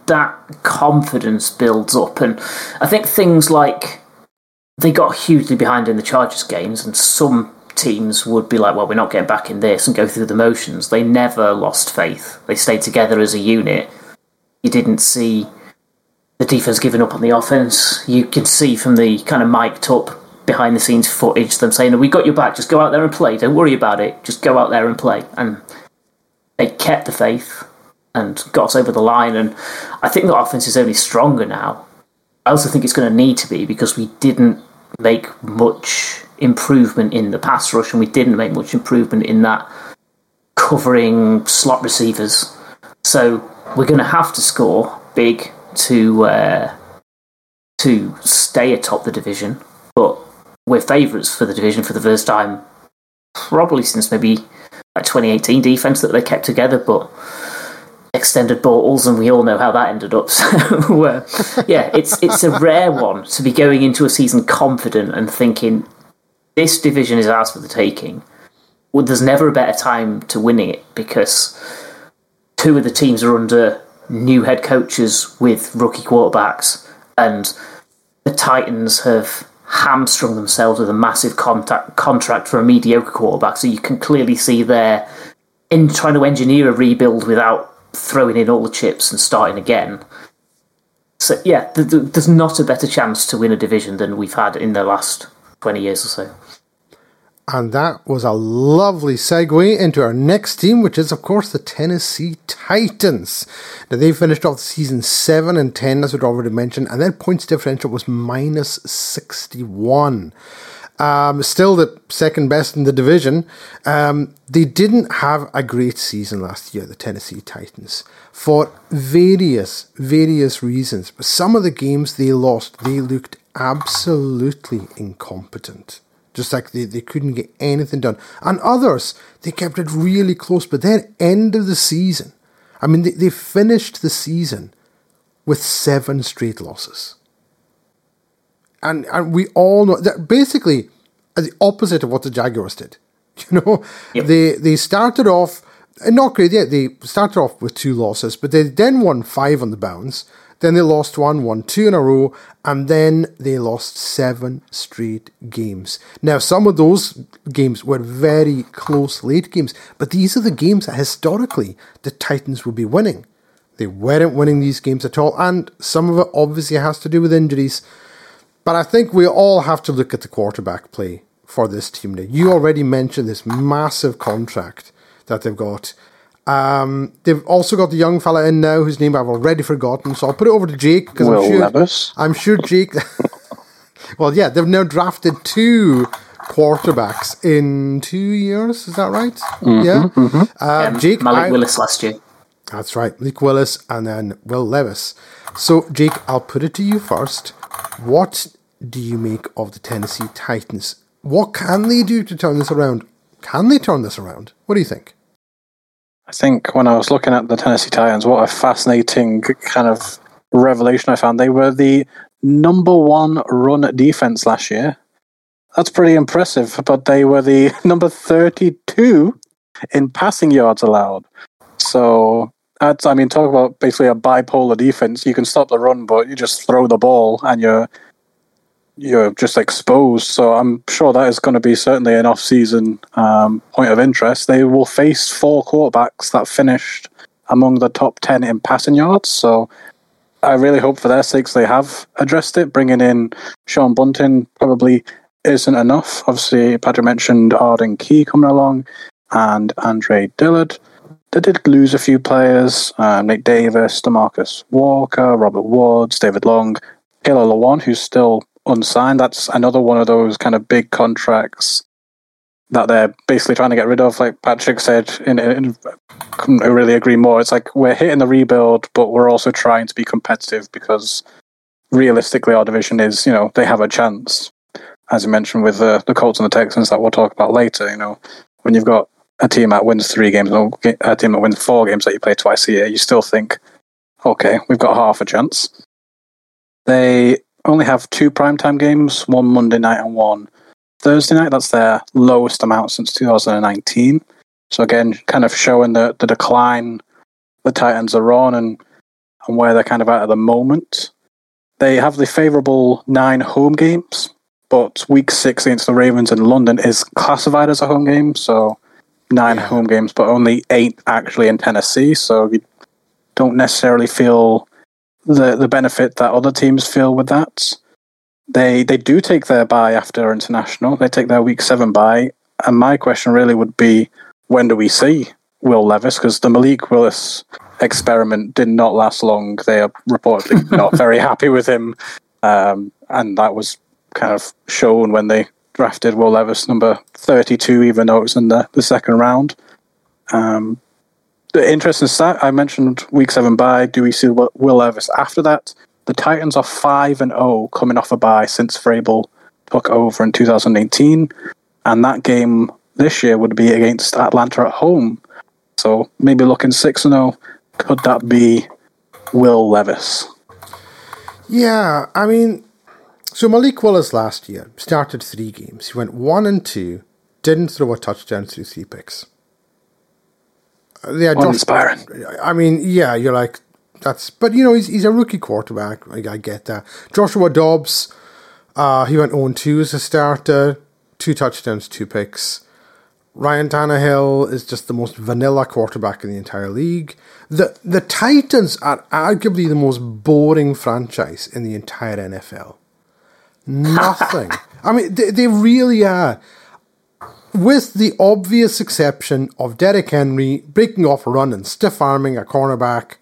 [SPEAKER 4] that confidence builds up. And I think things like they got hugely behind in the Chargers games, and some teams would be like, well, we're not getting back in this and go through the motions. They never lost faith. They stayed together as a unit. You didn't see the defense giving up on the offense. You can see from the kind of mic'd up behind the scenes footage, them saying, "We got your back. Just go out there and play. Don't worry about it. Just go out there and play." And they kept the faith and got us over the line. And I think the offense is only stronger now. I also think it's going to need to be because we didn't make much improvement in the pass rush and we didn't make much improvement in that covering slot receivers. So we're going to have to score big to uh, to stay atop the division. But we're favourites for the division for the first time, probably since maybe like 2018 defense that they kept together. But extended balls, and we all know how that ended up. So, uh, yeah, it's it's a rare one to be going into a season confident and thinking this division is ours for the taking. Well, there's never a better time to winning it because two of the teams are under new head coaches with rookie quarterbacks, and the Titans have hamstrung themselves with a massive contact, contract for a mediocre quarterback. So you can clearly see they're in trying to engineer a rebuild without throwing in all the chips and starting again. So yeah, th- th- there's not a better chance to win a division than we've had in the last twenty years or so.
[SPEAKER 2] And that was a lovely segue into our next team, which is, of course, the Tennessee Titans. Now, they finished off the season 7 and 10, as we'd already mentioned, and their points differential was minus 61. Um, still the second best in the division. Um, they didn't have a great season last year, the Tennessee Titans, for various, various reasons. But some of the games they lost, they looked absolutely incompetent. Just like they, they couldn't get anything done. And others, they kept it really close. But then, end of the season, I mean, they, they finished the season with seven straight losses and and we all know that basically the opposite of what the Jaguars did. You know, yep. they they started off not great yet. They started off with two losses, but they then won five on the bounce. Then they lost one, won two in a row, and then they lost seven straight games. Now, some of those games were very close late games, but these are the games that historically the Titans would be winning. They weren't winning these games at all, and some of it obviously has to do with injuries. But I think we all have to look at the quarterback play for this team now. You already mentioned this massive contract that they've got. Um, they've also got the young fella in now whose name I've already forgotten, so I'll put it over to Jake because I'm sure Levis. I'm sure Jake. well, yeah, they've now drafted two quarterbacks in two years. Is that right?
[SPEAKER 4] Mm-hmm, yeah. Mm-hmm. Uh, um, Jake Malik I, Willis last year.
[SPEAKER 2] That's right, Malik Willis, and then Will Levis. So, Jake, I'll put it to you first. What do you make of the Tennessee Titans? What can they do to turn this around? Can they turn this around? What do you think?
[SPEAKER 3] I think when I was looking at the Tennessee Titans, what a fascinating kind of revelation I found. They were the number one run defense last year. That's pretty impressive, but they were the number 32 in passing yards allowed. So that's, I mean, talk about basically a bipolar defense. You can stop the run, but you just throw the ball and you're you're just exposed. So I'm sure that is going to be certainly an off-season um, point of interest. They will face four quarterbacks that finished among the top ten in passing yards. So I really hope for their sakes they have addressed it. Bringing in Sean Bunting probably isn't enough. Obviously, Patrick mentioned Arden Key coming along and Andre Dillard. They did lose a few players: uh, Nick Davis, Demarcus Walker, Robert Woods, David Long, Taylor Lewan, who's still unsigned. That's another one of those kind of big contracts that they're basically trying to get rid of. Like Patrick said, in, couldn't really agree more. It's like we're hitting the rebuild, but we're also trying to be competitive because realistically, our division is, you know, they have a chance. As you mentioned with the, the Colts and the Texans that we'll talk about later, you know, when you've got a team that wins three games or a team that wins four games that you play twice a year, you still think, okay, we've got half a chance. They only have two primetime games, one Monday night and one Thursday night. That's their lowest amount since 2019. So again, kind of showing the, the decline the Titans are on and, and where they're kind of at at the moment. They have the favourable nine home games, but week six against the Ravens in London is classified as a home game. So nine yeah. home games, but only eight actually in Tennessee. So you don't necessarily feel the the benefit that other teams feel with that. they they do take their bye after international. They take their week seven bye, and my question really would be, when do we see Will Levis? Because the Malik Willis experiment did not last long. They are reportedly not very happy with him, um, and that was kind of shown when they drafted Will Levis number thirty-two, even though it was in the, the second round. Um, the interesting stat I mentioned week seven bye. Do we see Will Levis after that? The Titans are five and zero coming off a bye since Vrabel took over in 2018, and that game this year would be against Atlanta at home. So maybe looking six and zero. Oh, could that be Will Levis?
[SPEAKER 2] Yeah, I mean, so Malik Willis last year started three games. He went one and two, didn't throw a touchdown through three picks.
[SPEAKER 3] Yeah, Uninspiring.
[SPEAKER 2] I mean, yeah, you're like, that's but you know he's he's a rookie quarterback. I, I get that. Joshua Dobbs, uh, he went on 2 as a starter, two touchdowns, two picks. Ryan Tannehill is just the most vanilla quarterback in the entire league. The the Titans are arguably the most boring franchise in the entire NFL. Nothing. I mean, they, they really are. With the obvious exception of Derrick Henry breaking off a run and stiff arming a cornerback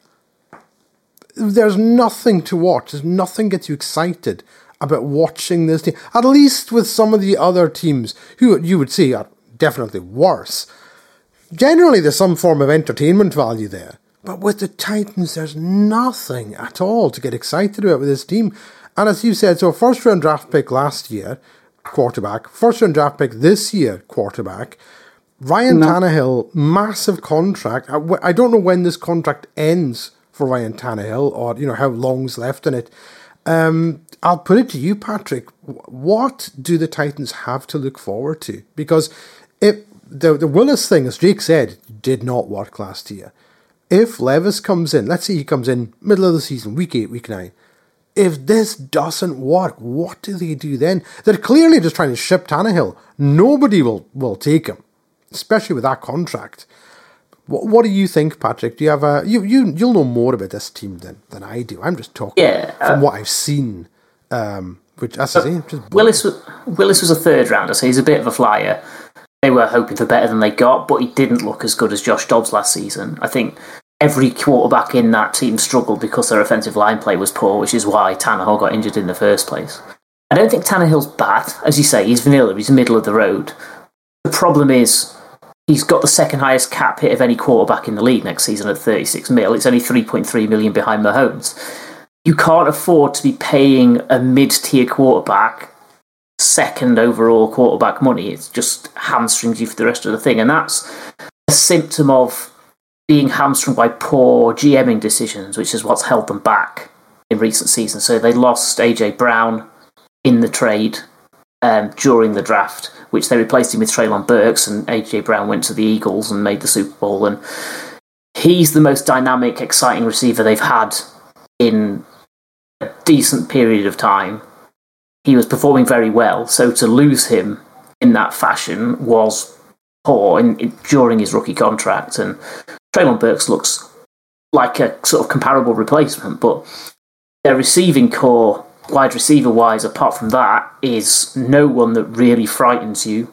[SPEAKER 2] there's nothing to watch. There's nothing gets you excited about watching this team. At least with some of the other teams who you would say are definitely worse. Generally, there's some form of entertainment value there. But with the Titans, there's nothing at all to get excited about with this team. And as you said, so first round draft pick last year, quarterback. First round draft pick this year, quarterback. Ryan no. Tannehill, massive contract. I, I don't know when this contract ends for Ryan Tannehill or, you know, how long's left in it. Um, I'll put it to you, Patrick. What do the Titans have to look forward to? Because if the, the Willis thing, as Jake said, did not work last year. If Levis comes in, let's say he comes in middle of the season, week eight, week nine. If this doesn't work, what do they do then? They're clearly just trying to ship Tannehill. Nobody will, will take him, especially with that contract. What, what do you think, Patrick? Do you have a you you you'll know more about this team than than I do. I'm just talking yeah, uh, from what I've seen. Um, which as I say, just
[SPEAKER 4] Willis was, Willis was a third rounder, so he's a bit of a flyer. They were hoping for better than they got, but he didn't look as good as Josh Dobbs last season. I think every quarterback in that team struggled because their offensive line play was poor, which is why Tannehill got injured in the first place. I don't think Tannehill's bad, as you say. He's vanilla. He's middle of the road. The problem is He's got the second highest cap hit of any quarterback in the league next season at 36 mil. It's only 3.3 million behind Mahomes. You can't afford to be paying a mid tier quarterback second overall quarterback money. It just hamstrings you for the rest of the thing. And that's a symptom of being hamstrung by poor GMing decisions, which is what's held them back in recent seasons. So they lost AJ Brown in the trade um, during the draft, which they replaced him with Treylon Burks, and AJ Brown went to the Eagles and made the Super Bowl. And he's the most dynamic, exciting receiver they've had in a decent period of time. He was performing very well, so to lose him in that fashion was poor in, in, during his rookie contract. And Treylon Burks looks like a sort of comparable replacement, but their receiving core wide receiver wise, apart from that, is no one that really frightens you.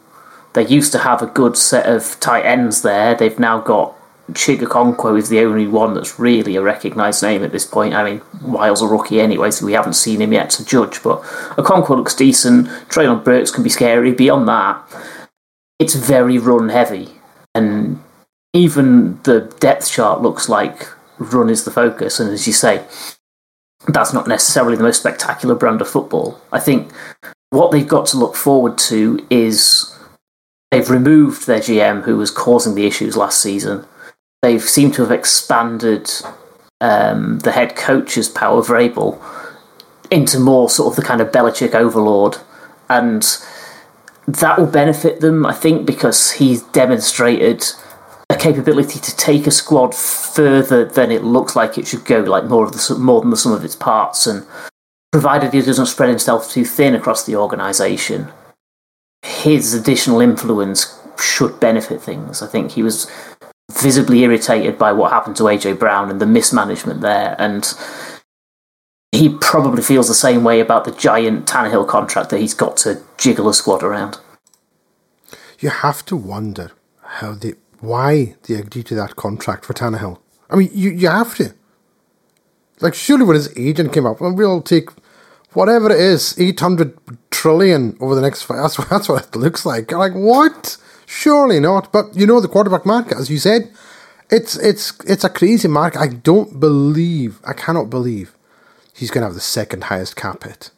[SPEAKER 4] They used to have a good set of tight ends there. They've now got Chig Okonkwo is the only one that's really a recognised name at this point. I mean, Whyle's a rookie anyway, so we haven't seen him yet to judge. But Okonkwo looks decent. Treylon Burks can be scary. Beyond that, it's very run heavy, and even the depth chart looks like run is the focus. And as you say, that's not necessarily the most spectacular brand of football. I think what they've got to look forward to is they've removed their GM who was causing the issues last season. They've seemed to have expanded um, the head coach's power, Vrabel, into more sort of the kind of Belichick overlord. And that will benefit them, I think, because he's demonstrated a capability to take a squad further than it looks like it should go, like more of the more than the sum of its parts, and provided he doesn't spread himself too thin across the organisation, his additional influence should benefit things. I think he was visibly irritated by what happened to AJ Brown and the mismanagement there, and he probably feels the same way about the giant Tannehill contract that he's got to jiggle a squad around.
[SPEAKER 2] You have to wonder how they, why they agreed to that contract for Tannehill. I mean, you, you have to. Like, surely when his agent came up, well, we'll take whatever it is, 800 trillion over the next five. That's, that's what it looks like. Like, what? Surely not. But you know, the quarterback market, as you said, it's it's it's a crazy market. I don't believe, I cannot believe he's going to have the second highest cap hit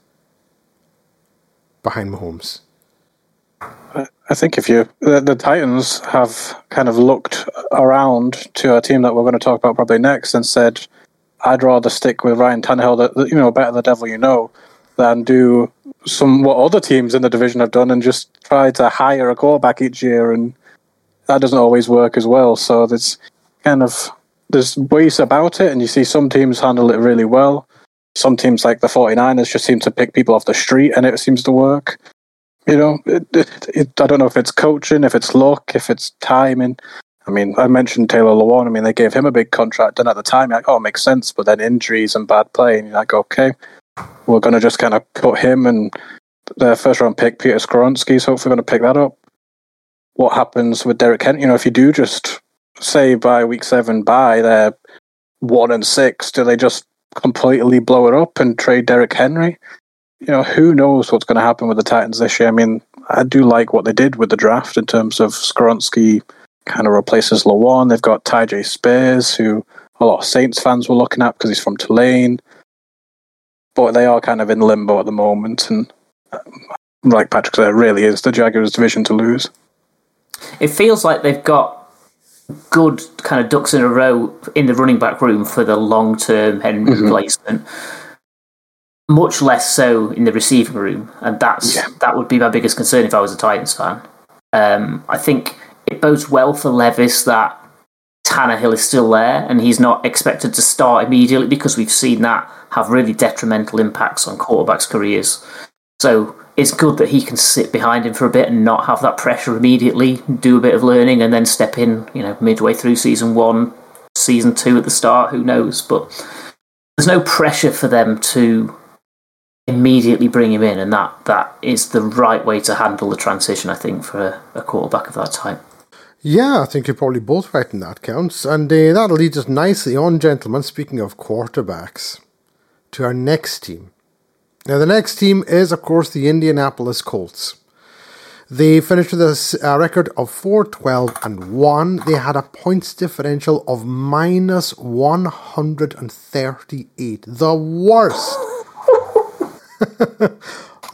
[SPEAKER 2] behind Mahomes.
[SPEAKER 3] I think if you the, the, Titans have kind of looked around to a team that we're going to talk about probably next and said, "I'd rather stick with Ryan Tannehill, that you know, better the devil you know, than do some what other teams in the division have done and just try to hire a quarterback each year, and that doesn't always work as well. So there's kind of there's ways about it, and you see some teams handle it really well. Some teams like the 49ers just seem to pick people off the street, and it seems to work. You know, it, it, it, I don't know if it's coaching, if it's luck, if it's timing. I mean, I mentioned Taylor Lewan. I mean, they gave him a big contract, and at the time, like, oh, it makes sense. But then injuries and bad play, and you're like, okay, we're going to just kind of cut him and their first round pick, Peter Skoronski's hopefully going to pick that up. What happens with Derek Kent? You know, if you do just say by week seven, by they're one and six, do they just completely blow it up and trade Derrick Henry? You know, who knows what's going to happen with the Titans this year? I mean, I do like what they did with the draft in terms of Skoronski kind of replaces Lewan. They've got Tyjae Spears, who a lot of Saints fans were looking at because he's from Tulane but they are kind of in limbo at the moment. And um, like Patrick said, it really is the Jaguars' division to lose.
[SPEAKER 4] It feels like they've got good kind of ducks in a row in the running back room for the long term Henry mm-hmm. replacement. Much less so in the receiving room, and that's yeah. that would be my biggest concern if I was a Titans fan. Um, I think it bodes well for Levis that Tannehill is still there and he's not expected to start immediately because we've seen that have really detrimental impacts on quarterbacks' careers. So it's good that he can sit behind him for a bit and not have that pressure immediately, do a bit of learning, and then step in, you know, midway through season one, season two at the start, who knows? But there's no pressure for them to immediately bring him in, and that, that is the right way to handle the transition, I think, for a, a quarterback of that type.
[SPEAKER 2] Yeah, I think you're probably both right in that counts. And uh, that leads us nicely on, gentlemen, speaking of quarterbacks, to our next team. Now, the next team is, of course, the Indianapolis Colts. They finished with a uh, record of 4 12 and 1. They had a points differential of minus 138. The worst.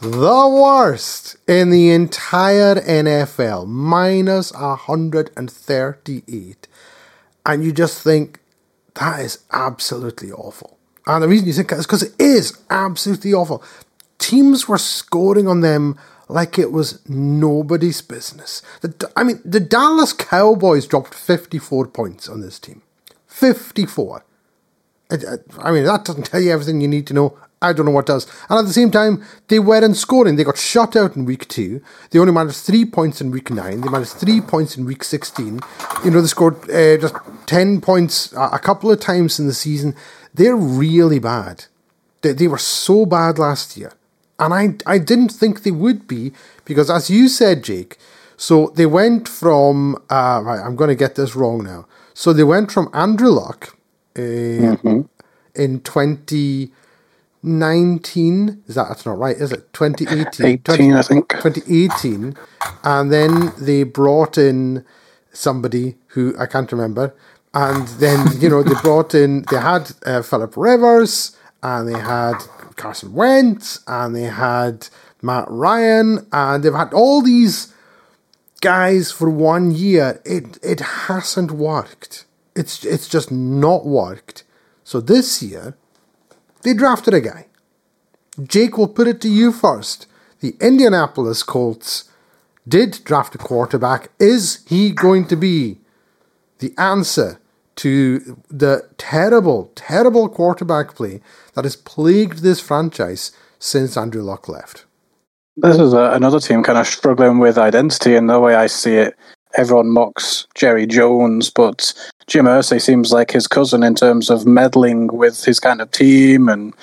[SPEAKER 2] the worst in the entire NFL, minus 138. And you just think that is absolutely awful. And the reason you think that is because it is absolutely awful. Teams were scoring on them like it was nobody's business. The, I mean, the Dallas Cowboys dropped 54 points on this team. 54. I mean, that doesn't tell you everything you need to know I don't know what does. And at the same time, they weren't scoring. They got shut out in week two. They only managed three points in week nine. They managed three points in week 16. You know, they scored uh, just 10 points a couple of times in the season. They're really bad. They, they were so bad last year. And I, I didn't think they would be because, as you said, Jake, so they went from, uh, right, I'm going to get this wrong now. So they went from Andrew Luck uh, mm-hmm. in 2019. is that that's not right is it 2018
[SPEAKER 3] 18 20, i think
[SPEAKER 2] 2018 and then they brought in somebody who i can't remember and then you know they brought in they had uh, philip rivers and they had carson wentz and they had matt ryan and they've had all these guys for one year it it hasn't worked it's it's just not worked so this year they drafted a guy. Jake will put it to you first. The Indianapolis Colts did draft a quarterback. Is he going to be the answer to the terrible, terrible quarterback play that has plagued this franchise since Andrew Luck left?
[SPEAKER 3] This is a, another team kind of struggling with identity, and the way I see it, everyone mocks Jerry Jones, but Jim Irsay seems like his cousin in terms of meddling with his kind of team and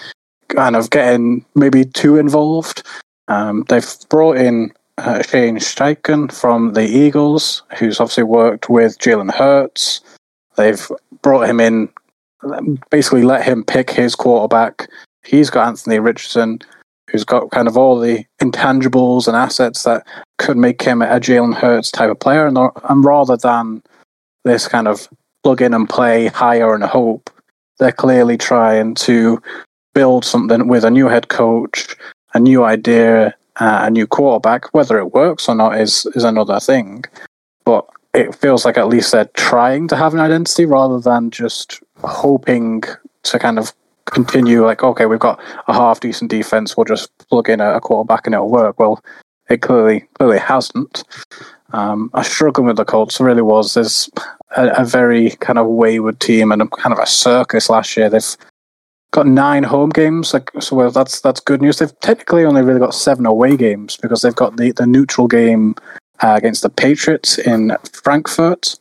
[SPEAKER 3] kind of getting maybe too involved. Um, they've brought in uh, Shane Steichen from the Eagles, who's obviously worked with Jalen Hurts. They've brought him in, basically let him pick his quarterback. He's got Anthony Richardson, who's got kind of all the intangibles and assets that could make him a Jalen Hurts type of player. And, and rather than this kind of plug in and play hire and hope, they're clearly trying to build something with a new head coach, a new idea, uh, a new quarterback. Whether it works or not is is another thing. But it feels like at least they're trying to have an identity rather than just hoping to kind of continue like okay we've got a half decent defense we'll just plug in a, quarterback and it'll work. Well it clearly clearly hasn't. Um, I struggled with the Colts really was there's a, a, very kind of wayward team and a, kind of a circus last year. They've got nine home games like so well, that's that's good news. They've technically only really got seven away games because they've got the, the neutral game uh, against the Patriots in Frankfurt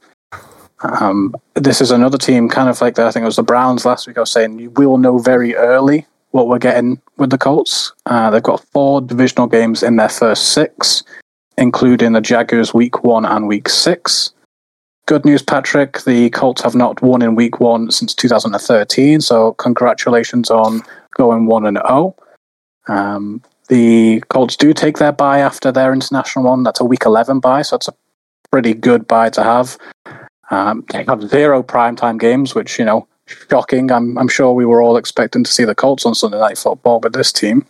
[SPEAKER 3] um, this is another team, kind of like I think it was the Browns last week. I was saying we will know very early what we're getting with the Colts. Uh, they've got four divisional games in their first six, including the Jaguars week one and week six. Good news, Patrick. The Colts have not won in week one since 2013, so congratulations on going 1 and 0. Um, the Colts do take their bye after their international one. That's a week 11 bye, so it's a pretty good bye to have. Um, they have zero primetime games, which, you know, shocking. I'm, I'm sure we were all expecting to see the Colts on Sunday Night Football with this team.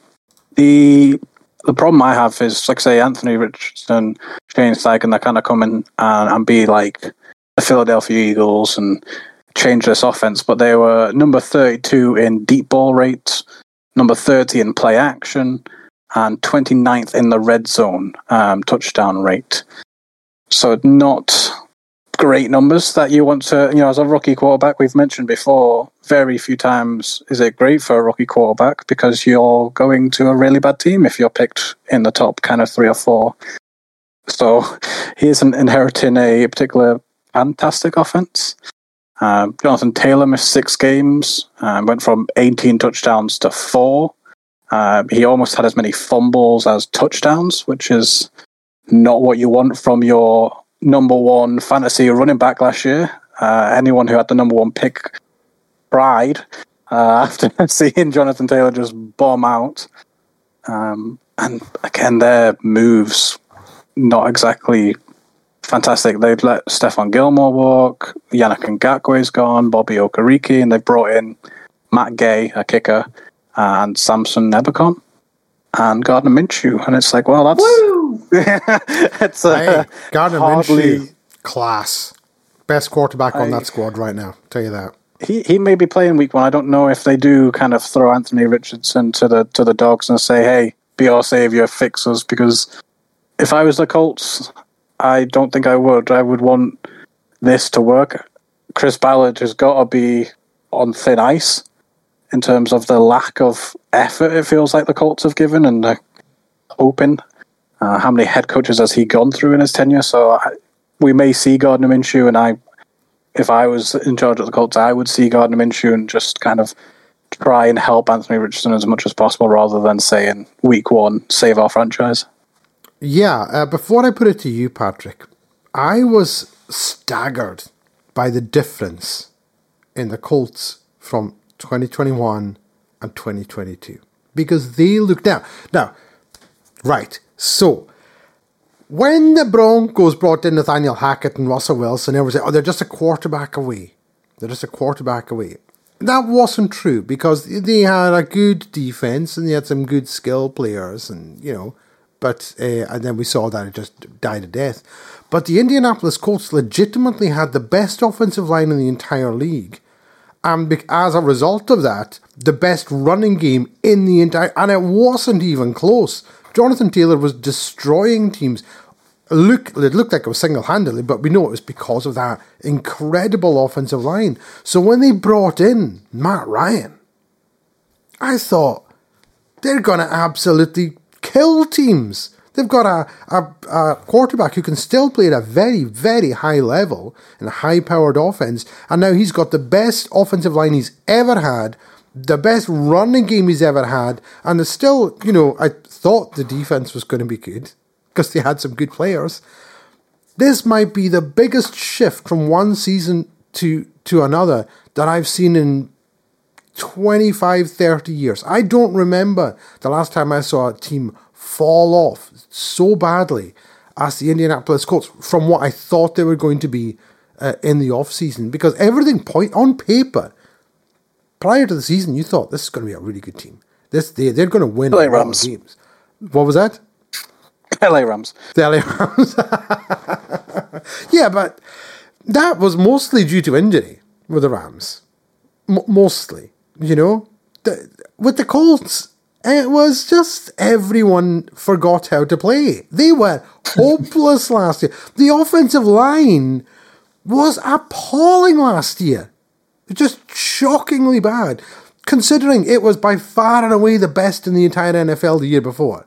[SPEAKER 3] The the problem I have is, like say, Anthony Richardson, Shane Steichen, they kind of come in and, and be like the Philadelphia Eagles and change this offense, but they were number 32 in deep ball rates, number 30 in play action, and 29th in the red zone um, touchdown rate. So not great numbers that you want to, you know, as a rookie quarterback, we've mentioned before, very few times is it great for a rookie quarterback because you're going to a really bad team if you're picked in the top kind of three or four. So he isn't inheriting a particular fantastic offense. Uh, Jonathan Taylor missed six games, uh, went from 18 touchdowns to four. Uh, he almost had as many fumbles as touchdowns, which is not what you want from your number one fantasy running back last year. Uh, anyone who had the number one pick cried uh, after seeing Jonathan Taylor just bomb out. Um, and again, their moves not exactly fantastic. They've let Stephon Gilmore walk, Yannick Ngakoue's gone, Bobby Okereke, and they've brought in Matt Gay, a kicker, and Samson Ebukam and Gardner Minshew, and it's like, well, that's it's a
[SPEAKER 2] hey, Gardner hardly... Minshew class, best quarterback I, on that squad right now. Tell you that.
[SPEAKER 3] He he may be playing week one. I don't know if they do kind of throw Anthony Richardson to the to the dogs and say, hey, be our savior, fix us. Because if I was the Colts, I don't think I would. I would want this to work. Chris Ballard has got to be on thin ice in terms of the lack of effort it feels like the Colts have given and uh, hoping. Uh, how many head coaches has he gone through in his tenure? So I, we may see Gardner Minshew, and I, if I was in charge of the Colts, I would see Gardner Minshew and just kind of try and help Anthony Richardson as much as possible, rather than saying week one save our franchise.
[SPEAKER 2] Yeah, uh, before I put it to you, Patrick, I was staggered by the difference in the Colts from 2021 and 2022 because they look down. Now, right, so when the Broncos brought in Nathaniel Hackett and Russell Wilson, everyone said, oh, they're just a quarterback away. They're just a quarterback away. That wasn't true because they had a good defense and they had some good skill players, and you know, but uh, and then we saw that it just died a death. But the Indianapolis Colts legitimately had the best offensive line in the entire league and as a result of that, the best running game in the entire, and it wasn't even close. Jonathan Taylor was destroying teams. Look, it looked like it was single handedly, but we know it was because of that incredible offensive line. So when they brought in Matt Ryan, I thought they're going to absolutely kill teams. They've got a, a, a, quarterback who can still play at a very, very high level in a high powered offense. And now he's got the best offensive line he's ever had, the best running game he's ever had, and it's still, you know, I thought the defense was going to be good because they had some good players. This might be the biggest shift from one season to to another that I've seen in 25, 30 years. I don't remember the last time I saw a team fall off so badly as the Indianapolis Colts from what I thought they were going to be uh, in the off season because everything point on paper prior to the season you thought this is going to be a really good team. This they they're going to win
[SPEAKER 3] LA Rams. games.
[SPEAKER 2] What was that?
[SPEAKER 3] LA Rams.
[SPEAKER 2] The LA Rams. yeah, but that was mostly due to injury with the Rams. M- mostly, you know, the, with the Colts it was just everyone forgot how to play. They were hopeless last year. The offensive line was appalling last year. Just shockingly bad, considering it was by far and away the best in the entire NFL the year before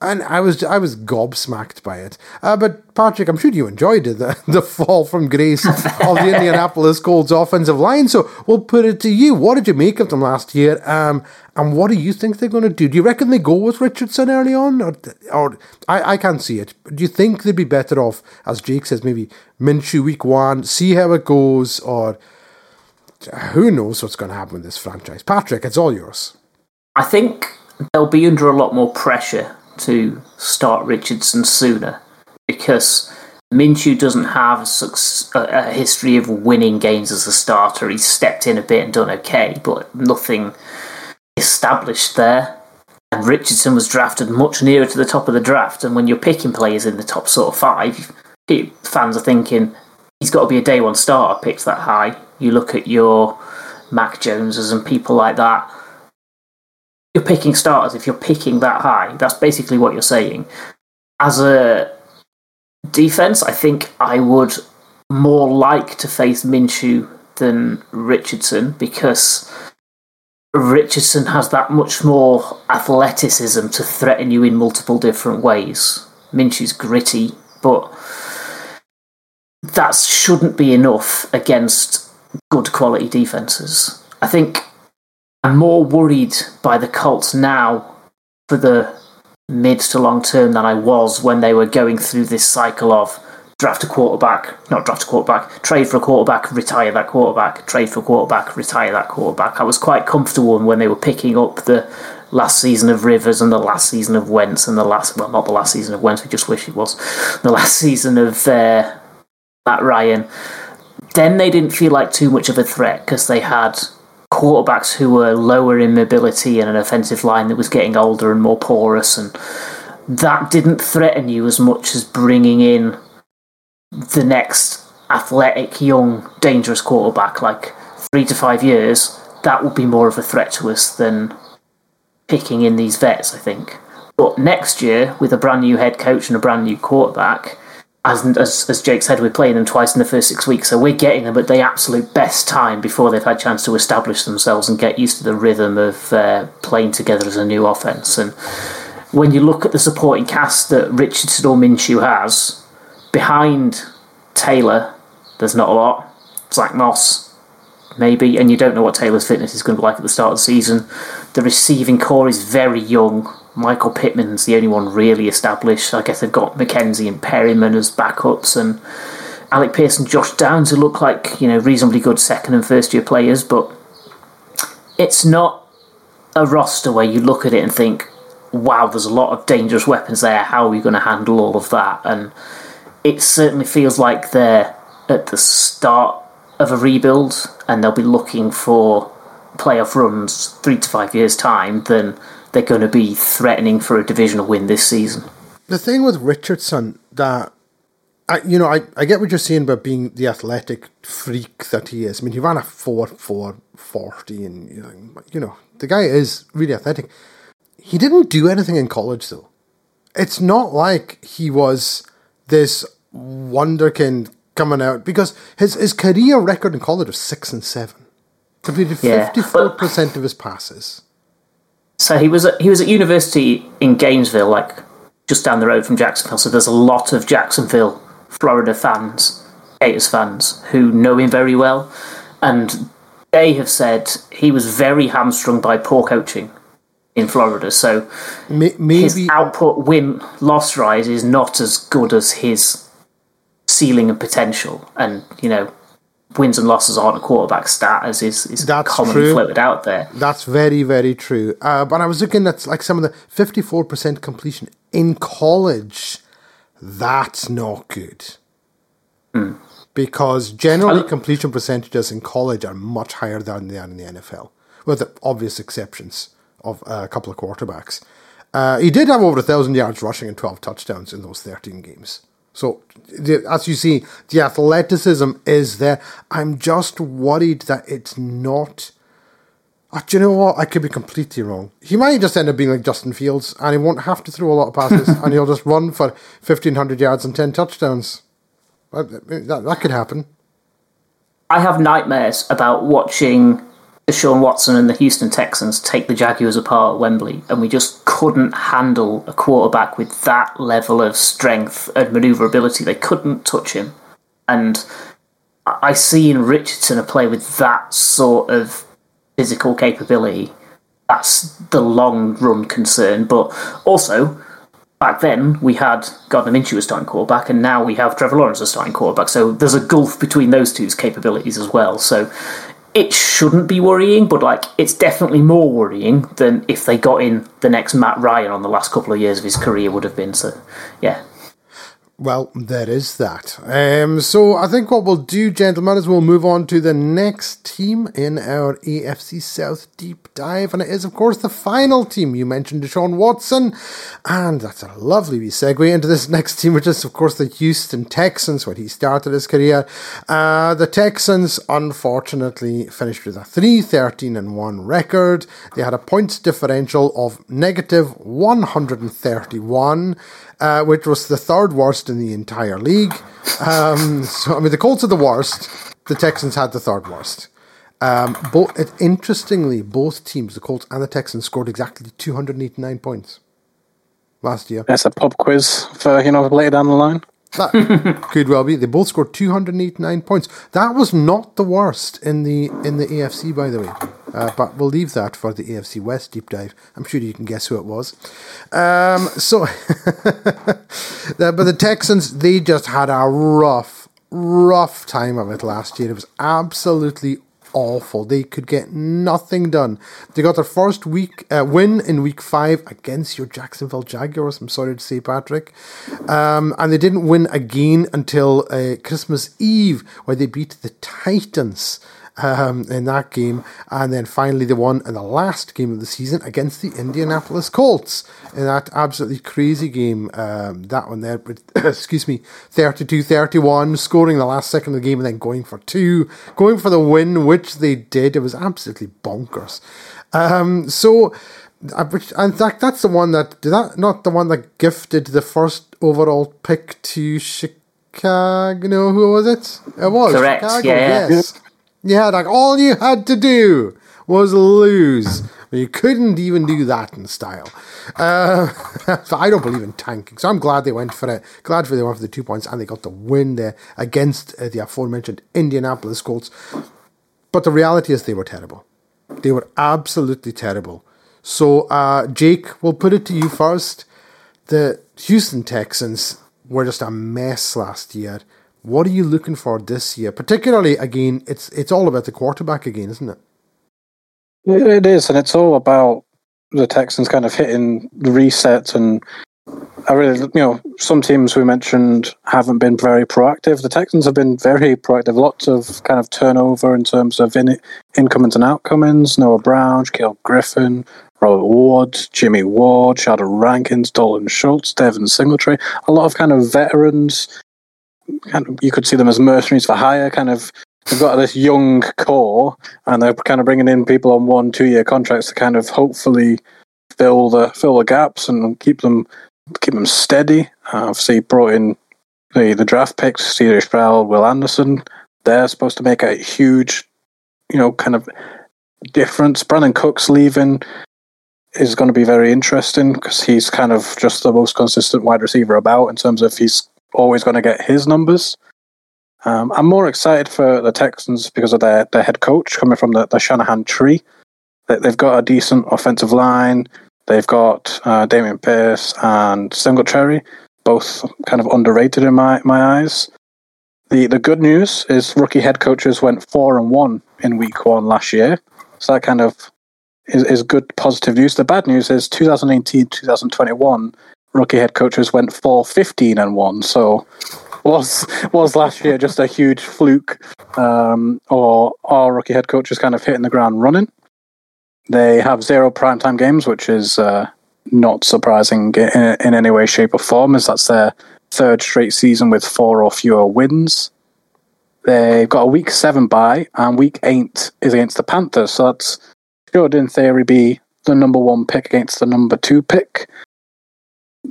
[SPEAKER 2] and I was I was gobsmacked by it. Uh, but Patrick, I'm sure you enjoyed the, the fall from grace of the Indianapolis Colts offensive line. So we'll put it to you. What did you make of them last year? Um, and what do you think they're going to do? Do you reckon they go with Richardson early on, or or I, I can't see it. Do you think they'd be better off, as Jake says, maybe Minshew week one, see how it goes, or who knows what's going to happen with this franchise? Patrick, it's all yours.
[SPEAKER 4] I think they'll be under a lot more pressure to start Richardson sooner because Minshew doesn't have a, history of winning games as a starter. He's stepped in a bit and done okay, but nothing established there. And Richardson was drafted much nearer to the top of the draft. And when you're picking players in the top sort of five, fans are thinking he's got to be a day one starter picked that high. You look at your Mac Joneses and people like that picking starters if you're picking that high. That's basically what you're saying. As a defense, I think I would more like to face Minshew than Richardson because Richardson has that much more athleticism to threaten you in multiple different ways. Minshew's gritty, but that shouldn't be enough against good quality defenses. I think I'm more worried by the Colts now for the mid to long term than I was when they were going through this cycle of draft a quarterback, not draft a quarterback, trade for a quarterback, retire that quarterback, trade for a quarterback, retire that quarterback. I was quite comfortable when they were picking up the last season of Rivers and the last season of Wentz and the last, well, not the last season of Wentz, we just wish it was, the last season of uh, Ryan. Then they didn't feel like too much of a threat because they had quarterbacks who were lower in mobility and an offensive line that was getting older and more porous, and that didn't threaten you as much as bringing in the next athletic, young, dangerous quarterback. Like three to five years, that would be more of a threat to us than picking in these vets, I think. But next year, with a brand new head coach and a brand new quarterback, as, as, as Jake said, we're playing them twice in the first six weeks, so we're getting them at the absolute best time before they've had a chance to establish themselves and get used to the rhythm of uh, playing together as a new offense. And when you look at the supporting cast that Richardson or Minshew has, behind Taylor, there's not a lot. Zach Moss, maybe, and you don't know what Taylor's fitness is going to be like at the start of the season. The receiving core is very young. Michael Pittman's the only one really established. I guess they've got McKenzie and Perryman as backups, and Alec and Josh Downs, who look like you know reasonably good second and first year players, but it's not a roster where you look at it and think, "Wow, there's a lot of dangerous weapons there. How are we going to handle all of that?" And it certainly feels like they're at the start of a rebuild, and they'll be looking for playoff runs three to five years time than they're going to be threatening for a divisional win this season.
[SPEAKER 2] The thing with Richardson that I, you know, I, I get what you're saying about being the athletic freak that he is. I mean, he ran a 4 4 40, and, you know, you know, the guy is really athletic. He didn't do anything in college, though. It's not like he was this wonderkind coming out because his, his career record in college was 6 and 7. Completed 54% of his passes.
[SPEAKER 4] So he was at, he was at university in Gainesville, like just down the road from Jacksonville. So there's a lot of Jacksonville, Florida fans, Gators fans who know him very well, and they have said he was very hamstrung by poor coaching in Florida. So
[SPEAKER 2] maybe
[SPEAKER 4] his output win loss rise is not as good as his ceiling and potential. And you know, wins and losses aren't a quarterback stat as is, is That's commonly true. floated out there.
[SPEAKER 2] That's very very true. Uh, but I was looking at like some of the fifty four percent completion in college. That's not good.
[SPEAKER 4] Hmm.
[SPEAKER 2] Because generally, completion percentages in college are much higher than they are in the NFL, with the obvious exceptions of uh, a couple of quarterbacks. Uh, he did have over a thousand yards rushing and twelve touchdowns in those thirteen games. So, as you see, the athleticism is there. I'm just worried that it's not. Uh, do you know what? I could be completely wrong. He might just end up being like Justin Fields, and he won't have to throw a lot of passes, and he'll just run for fifteen hundred yards and ten touchdowns. That, that, that could happen.
[SPEAKER 4] I have nightmares about watching Deshaun Watson and the Houston Texans take the Jaguars apart at Wembley, and we just couldn't handle a quarterback with that level of strength and maneuverability. They couldn't touch him. And I see in Richardson a play with that sort of physical capability. That's the long run concern. But also, back then we had Gardner Minshew as starting quarterback, and now we have Trevor Lawrence as starting quarterback. So there's a gulf between those two's capabilities as well. So it shouldn't be worrying, but like it's definitely more worrying than if they got in the next Matt Ryan on the last couple of years of his career would have been. So, yeah.
[SPEAKER 2] Well, there is that. Um, so I think what we'll do, gentlemen, is we'll move on to the next team in our AFC South deep dive, and it is, of course, the final team. You mentioned Deshaun Watson, and that's a lovely wee segue into this next team, which is, of course, the Houston Texans, when he started his career. Uh, the Texans, unfortunately, finished with a 3 13 and 1 record. They had a points differential of negative 131 uh, which was the third worst in the entire league. Um, so, I mean, the Colts are the worst. The Texans had the third worst. Um, both, interestingly, both teams, the Colts and the Texans, scored exactly 289 points last year.
[SPEAKER 3] That's a pub quiz for, you know, later down the line.
[SPEAKER 2] That could well be. They both scored 289 points. That was not the worst in the in the AFC, by the way. Uh, but we'll leave that for the AFC West deep dive. I'm sure you can guess who it was. Um, so, but the Texans, they just had a rough, rough time of it last year. It was absolutely awful. They could get nothing done. They got their first week uh, win in week five against your Jacksonville Jaguars. I'm sorry to say, Patrick, um, and they didn't win again until uh, Christmas Eve, where they beat the Titans um, in that game. And then finally, they won in the last game of the season against the Indianapolis Colts in that absolutely crazy game. Um, that one there, excuse me, 32 31, scoring the last second of the game and then going for two, going for the win, which they did. It was absolutely bonkers. Um, so, in fact, that's the one that did that not the one that gifted the first overall pick to Chicago. No, who was it? It was
[SPEAKER 4] Correct. Chicago. Yeah.
[SPEAKER 2] Yes. Yeah, like all you had to do was lose. You couldn't even do that in style. Uh, so I don't believe in tanking. So I'm glad they went for it. Glad for they went for the two points and they got the win there against uh, the aforementioned Indianapolis Colts. But the reality is they were terrible. They were absolutely terrible. So, uh, Jake, we'll put it to you first. The Houston Texans were just a mess last year. What are you looking for this year? Particularly, again, it's it's all about the quarterback again, isn't it?
[SPEAKER 3] It is, and it's all about the Texans kind of hitting the reset. And I really, you know, some teams we mentioned haven't been very proactive. The Texans have been very proactive. Lots of kind of turnover in terms of in, incomings and outcomings. Noah Brown, Kale Griffin, Robert Ward, Jimmy Ward, Sheldon Rankins, Dalton Schultz, Devin Singletary. A lot of kind of veterans kind of, you could see them as mercenaries for hire. Kind of, they've got this young core, and they're kind of bringing in people on one, two year contracts to kind of hopefully fill the fill the gaps and keep them keep them steady. Uh, obviously, brought in the the draft picks, C.J. Stroud, Will Anderson. They're supposed to make a huge, you know, kind of difference. Brandin Cooks leaving is going to be very interesting because he's kind of just the most consistent wide receiver about in terms of he's always going to get his numbers. Um, I'm more excited for the Texans because of their, their head coach coming from the, the Shanahan tree. They, they've got a decent offensive line. They've got uh, Dameon Pierce and Singletary, both kind of underrated in my, my eyes. The the good news is rookie head coaches went four and one in week one last year. So that kind of is, is good positive news. The bad news is 2018, 2021, rookie head coaches went 4 15 and 1. So was was last year just a huge fluke, um, or are rookie head coaches kind of hitting the ground running? They have zero primetime games, which is uh, not surprising in, in any way, shape, or form, as that's their third straight season with four or fewer wins. They've got a week seven bye, and week eight is against the Panthers. So that's should, in theory, be the number one pick against the number two pick.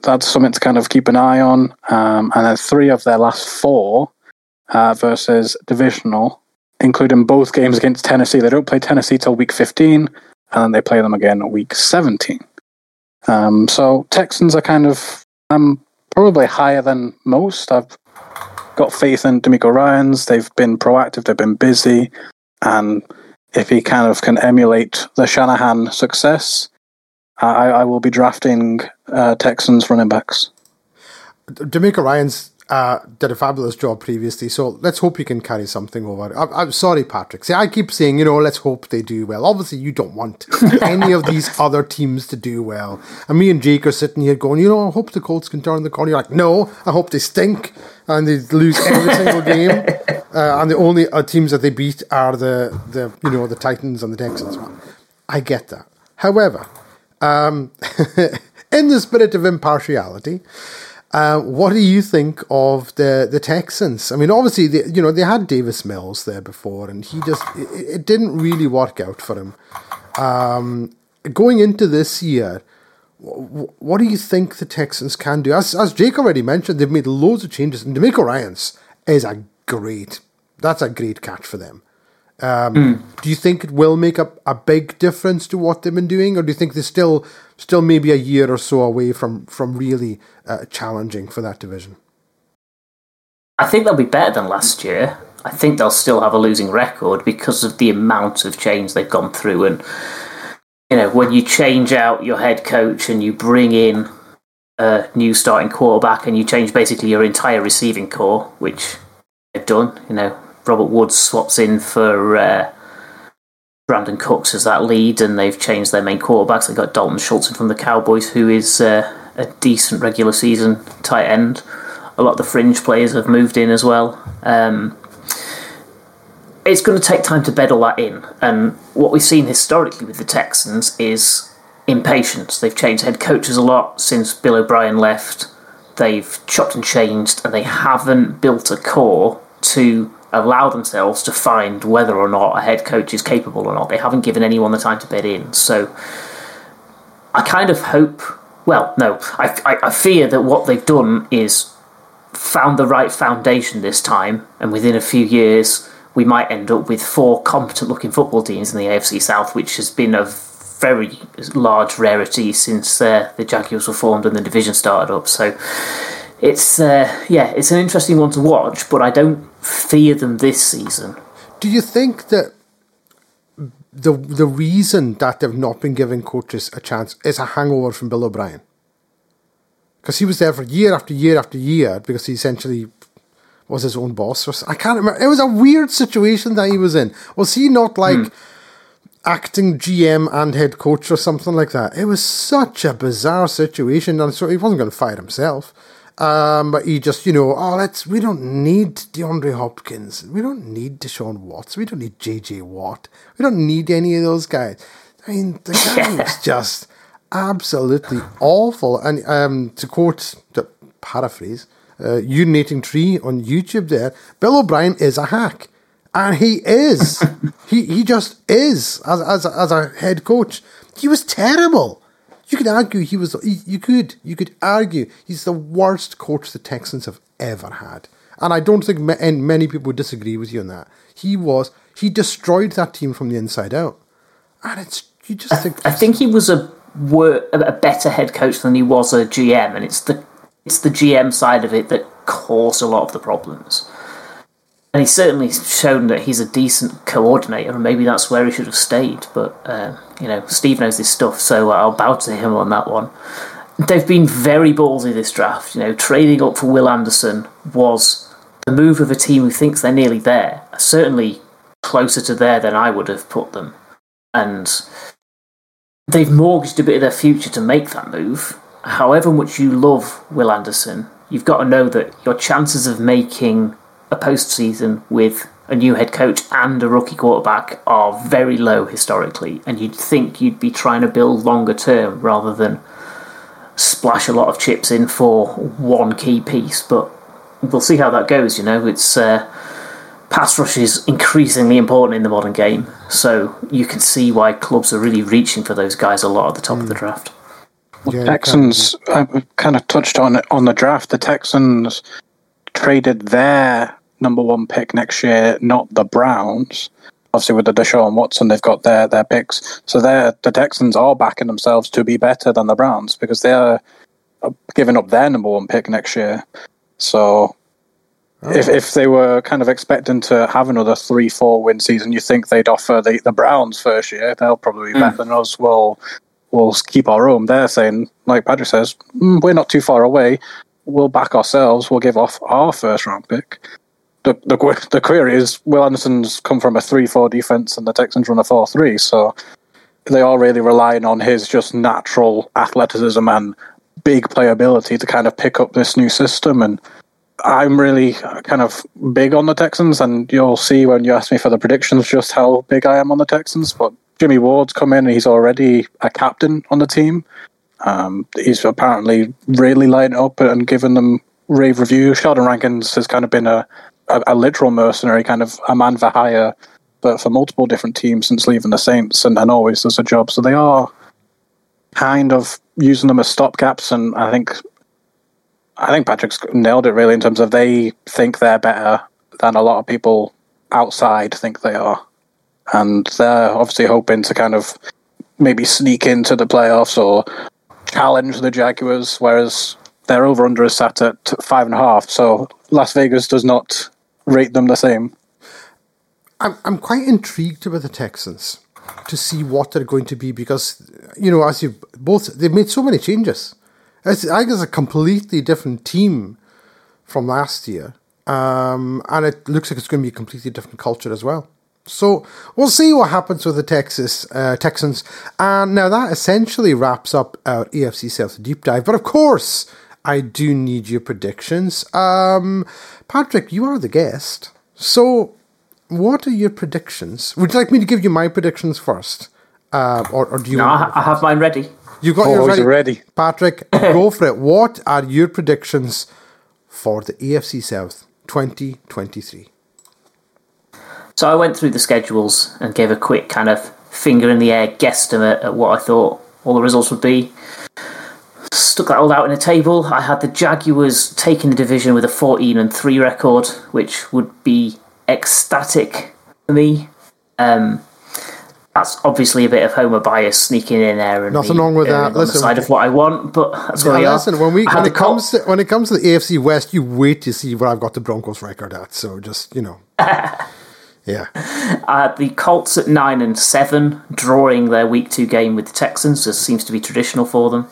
[SPEAKER 3] That's something to kind of keep an eye on. Um, and then three of their last four uh, versus divisional, including both games against Tennessee. They don't play Tennessee till week 15, and then they play them again week 17. Um, so Texans are kind of, I'm probably higher than most. I've got faith in DeMeco Ryans. They've been proactive, they've been busy, and if he kind of can emulate the Shanahan success, I, I will be drafting uh, Texans running backs.
[SPEAKER 2] DeMeco Ryans uh, did a fabulous job previously, so let's hope he can carry something over. I, am sorry, Patrick. See, I keep saying, you know, let's hope they do well. Obviously, you don't want any of these other teams to do well. And me and Jake are sitting here going, you know, I hope the Colts can turn the corner. You're like, no, I hope they stink and they lose every single game. Uh, and the only uh, teams that they beat are the, the, you know, the Titans and the Texans. I get that. However, um, in the spirit of impartiality, uh, what do you think of the the Texans? I mean, obviously, they, you know they had Davis Mills there before, and he just it, it didn't really work out for him. Um, going into this year, what do you think the Texans can do? As as Jake already mentioned, they've made loads of changes, and DeMeco Ryans is a great. That's a great catch for them. Um, mm. Do you think it will make a, a big difference to what they've been doing, or do you think they're still still maybe a year or so away from from really uh, challenging for that division?
[SPEAKER 4] I think they'll be better than last year. I think they'll still have a losing record because of the amount of change they've gone through, and you know when you change out your head coach and you bring in a new starting quarterback and you change basically your entire receiving core, which they've done. You know, Robert Woods swaps in for uh, Brandin Cooks as that lead, and they've changed their main quarterbacks. They've got Dalton Schultz from the Cowboys, who is uh, a decent regular season tight end. A lot of the fringe players have moved in as well. Um, it's going to take time to bed all that in, and what we've seen historically with the Texans is impatience. They've changed head coaches a lot since Bill O'Brien left. They've chopped and changed, and they haven't built a core to allow themselves to find whether or not a head coach is capable or not. They haven't given anyone the time to bid in. So I kind of hope. Well, no, I, I, I fear that what they've done is found the right foundation this time, and within a few years, we might end up with four competent looking football teams in the AFC South, which has been a very large rarity since uh, the Jaguars were formed and the division started up. So it's uh, yeah, it's an interesting one to watch, but I don't fear them this season.
[SPEAKER 2] Do you think that the the reason that they've not been giving coaches a chance is a hangover from Bill O'Brien? Because he was there for year after year after year because he essentially was his own boss. Or I can't remember. It was a weird situation that he was in. Was he not like? Hmm acting GM and head coach or something like that. It was such a bizarre situation, and so he wasn't going to fire himself. Um, but he just, you know, oh, let's, we don't need DeAndre Hopkins. We don't need Deshaun Watson. We don't need JJ Watt. We don't need any of those guys. I mean, the guy was just absolutely awful. And um, to quote, to paraphrase, uh, urinating tree on YouTube there, Bill O'Brien is a hack. And he is. he he just is as, as, as a head coach. He was terrible. You could argue he was. You could you could argue he's the worst coach the Texans have ever had, and I don't think and many people would disagree with you on that. He was he destroyed that team from the inside out, and it's you just I, think.
[SPEAKER 4] I think he was a a better head coach than he was a GM, and it's the it's the GM side of it that caused a lot of the problems. And he's certainly shown that he's a decent coordinator, and maybe that's where he should have stayed. But uh, you know, Steve knows his stuff, so I'll bow to him on that one. They've been very ballsy this draft. You know, trading up for Will Anderson was the move of a team who thinks they're nearly there. Certainly closer to there than I would have put them, and they've mortgaged a bit of their future to make that move. However much you love Will Anderson, you've got to know that your chances of making a postseason with a new head coach and a rookie quarterback are very low historically, and you'd think you'd be trying to build longer term rather than splash a lot of chips in for one key piece. But we'll see how that goes. You know, it's uh, pass rush is increasingly important in the modern game, so you can see why clubs are really reaching for those guys a lot at the top mm. of the hmm. draft.
[SPEAKER 3] Well, Texans, I kind of touched on it on the draft. The Texans traded their number one pick next year, not the Browns. Obviously, with the Deshaun Watson, they've got their their picks. So the Texans are backing themselves to be better than the Browns because they're giving up their number one pick next year. So oh. if if they were kind of expecting to have another three four win season, you think they'd offer the, the Browns first year? They'll probably be mm. better than us. We'll we'll keep our own. They're saying, like Patrick says, mm, we're not too far away. We'll back ourselves. We'll give off our first round pick the, the the query is Will Anderson's come from a three four defense and the Texans run a four three, so they are really relying on his just natural athleticism and big playability to kind of pick up this new system. And I'm really kind of big on the Texans, and you'll see when you ask me for the predictions just how big I am on the Texans. But Jimmy Ward's come in and he's already a captain on the team. Um, he's apparently really lighting up and given them rave reviews. Sheldon Rankins has kind of been a a, a, literal mercenary, kind of a man for hire, but for multiple different teams since leaving the Saints, and, and always does a job. So they are kind of using them as stopgaps, and I think I think Patrick's nailed it really in terms of they think they're better than a lot of people outside think they are, and they're obviously hoping to kind of maybe sneak into the playoffs or challenge the Jaguars, whereas their over under is set at five and a half. So Las Vegas does not rate them the same.
[SPEAKER 2] I'm I'm quite intrigued about the Texans to see what they're going to be because you know as you both they've made so many changes. It's, I guess a completely different team from last year, um, and it looks like it's going to be a completely different culture as well. So we'll see what happens with the Texas uh, Texans. And now that essentially wraps up our AFC South deep dive. But of course, I do need your predictions. Um, Patrick, you are the guest. So, what are your predictions? Would you like me to give you my predictions first? Uh, or, or do you?
[SPEAKER 4] No, I, I have mine ready.
[SPEAKER 2] You got yours ready? ready. Patrick, go for it. What are your predictions for the AFC South 2023?
[SPEAKER 4] So I went through the schedules and gave a quick kind of finger in the air guesstimate at what I thought all the results would be stuck that all out in a table. I had the Jaguars taking the division with a 14 and 3 record, which would be ecstatic for me. Um, that's obviously a bit of Homer bias sneaking in there and
[SPEAKER 2] nothing wrong with that.
[SPEAKER 4] Listen, the side of what I want, but that's yeah, where listen.
[SPEAKER 2] When we when it comes to, when it comes to the AFC West, you wait to see what I've got the Broncos record at. So just you know. Yeah.
[SPEAKER 4] Uh, the Colts at nine and seven, drawing their week two game with the Texans, as seems to be traditional for them.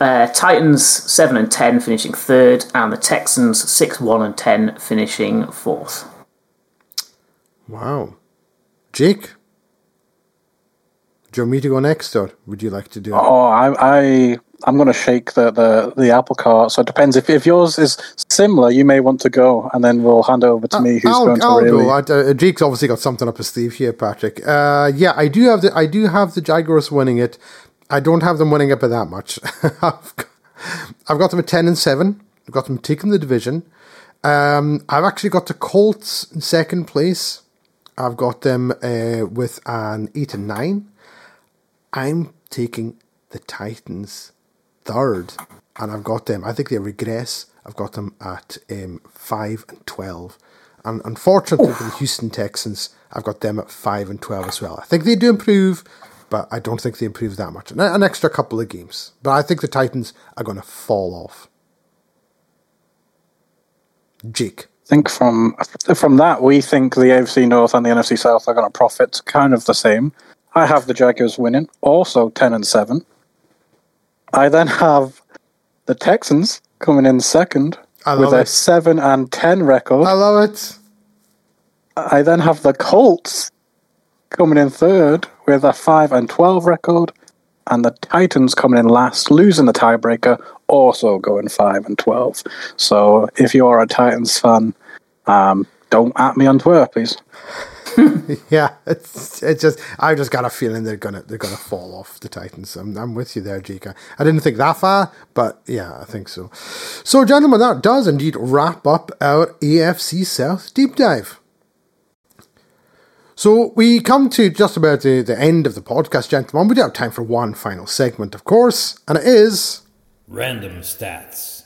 [SPEAKER 4] Uh, Titans seven and ten finishing third, and the Texans six one and ten finishing fourth.
[SPEAKER 2] Wow, Jake, do you want me to go next, or would you like to do? It?
[SPEAKER 3] Oh, I, I I'm going to shake the, the, the apple cart. So it depends. If, if yours is similar, you may want to go, and then we'll hand over to me. Who's I'll, going to I'll really?
[SPEAKER 2] Go. Uh, Jake's obviously got something up his sleeve here, Patrick. Uh, yeah, I do have the I do have the Jaguars winning it. I don't have them winning it by that much. I've, got, I've got them at 10 and 7. I've got them taking the division. Um, I've actually got the Colts in second place. I've got them uh, with an 8 and 9. I'm taking the Titans third, and I've got them. I think they regress. I've got them at um, 5 and 12. And unfortunately for the Houston Texans, I've got them at 5 and 12 as well. I think they do improve but I don't think they improve that much. An extra couple of games. But I think the Titans are going to fall off. Jake.
[SPEAKER 3] I think from from that we think the AFC North and the NFC South are going to profit kind of the same. I have the Jaguars winning, also ten and seven. I then have the Texans coming in second with a seven and ten record.
[SPEAKER 2] I love it.
[SPEAKER 3] I then have the Colts coming in third with a five and twelve record, and the Titans coming in last, losing the tiebreaker, also going five and twelve. So if you are a Titans fan, um, don't at me on Twitter, please.
[SPEAKER 2] yeah, it's it's just I just got a feeling they're gonna they're gonna fall off the Titans. I'm I'm with you there, Jika. I didn't think that far, but yeah, I think so. So, gentlemen, that does indeed wrap up our AFC South deep dive. So we come to just about the, the end of the podcast, gentlemen. We do have time for one final segment, of course, and it is
[SPEAKER 1] random stats.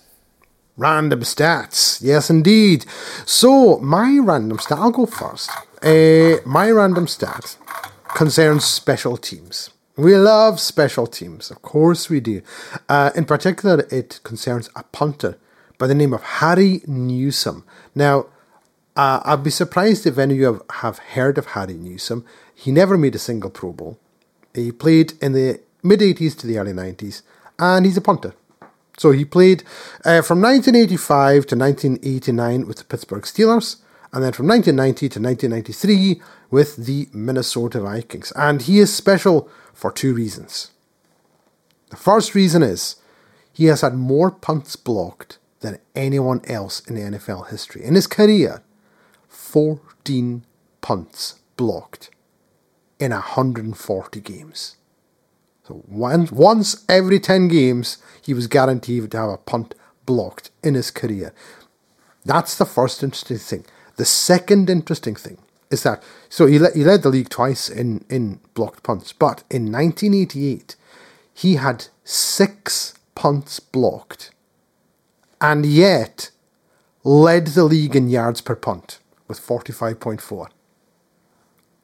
[SPEAKER 2] Random stats, yes, indeed. So, my random stat, I'll go first. Uh, my random stat concerns special teams. We love special teams, of course we do. Uh, in particular, it concerns a punter by the name of Harry Newsome. Now, uh, I'd be surprised if any of you have, have heard of Harry Newsome. He never made a single Pro Bowl. He played in the mid 80s to the early 90s, and he's a punter. So he played uh, from 1985 to 1989 with the Pittsburgh Steelers, and then from 1990 to 1993 with the Minnesota Vikings. And he is special for two reasons. The first reason is he has had more punts blocked than anyone else in NFL history. In his career, 14 punts blocked in 140 games. So once, once every 10 games, he was guaranteed to have a punt blocked in his career. That's the first interesting thing. The second interesting thing is that so he, he led the league twice in, in blocked punts, but in 1988 he had six punts blocked and yet led the league in yards per punt with 45.4.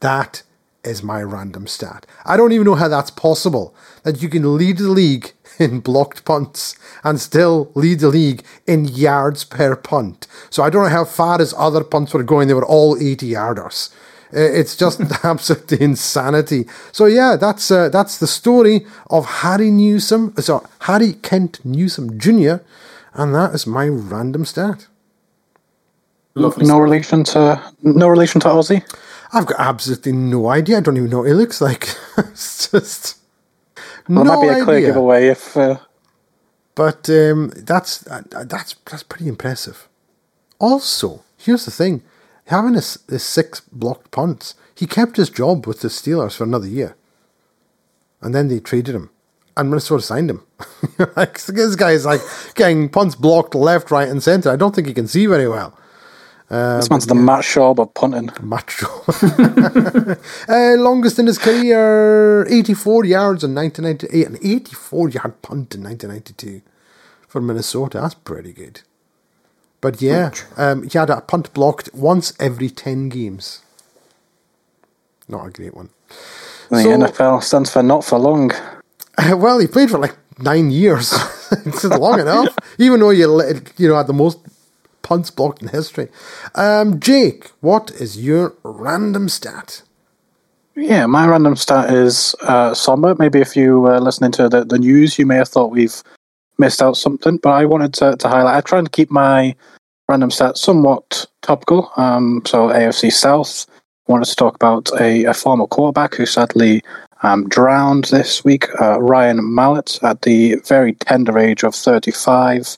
[SPEAKER 2] That is my random stat. I don't even know how that's possible. That you can lead the league in blocked punts and still lead the league in yards per punt. So I don't know how far his other punts were going. They were all 80 yarders. Uh, it's just absolute insanity. So yeah, that's uh, that's the story of Harry Newsome. So Harry Kent Newsome Jr. And that is my random stat.
[SPEAKER 3] Lovely. No relation to no relation to Ozzy.
[SPEAKER 2] I've got absolutely no idea. I don't even know what he looks like. it's just
[SPEAKER 3] well, no might be a clear idea. giveaway if. Uh...
[SPEAKER 2] But um, that's uh, that's that's pretty impressive. Also, here's the thing: having his, his six blocked punts, he kept his job with the Steelers for another year, and then they traded him, and Minnesota signed him. like this guy's like getting punts blocked left, right, and center. I don't think he can see very well.
[SPEAKER 3] Uh, this man's the yeah. Matt Schaub of punting.
[SPEAKER 2] Matt Schaub. uh, longest in his career, 84 yards in 1998, an 84 yard punt in 1992 for Minnesota. That's pretty good. But yeah, um, he had a punt blocked once every 10 games. Not a great one.
[SPEAKER 3] The so, NFL stands for not for long.
[SPEAKER 2] Uh, well, he played for like nine years. it's long enough. Even though you you know had the most punts blocked in history. Um, Jake, what is your random stat?
[SPEAKER 3] Yeah, my random stat is uh, somber. Maybe if you were listening to the, the news, you may have thought we've missed out something, but I wanted to, to highlight. I try and keep my random stat somewhat topical. Um, so AFC South wanted to talk about a, a former quarterback who sadly um, drowned this week, uh, Ryan Mallett, at the very tender age of 35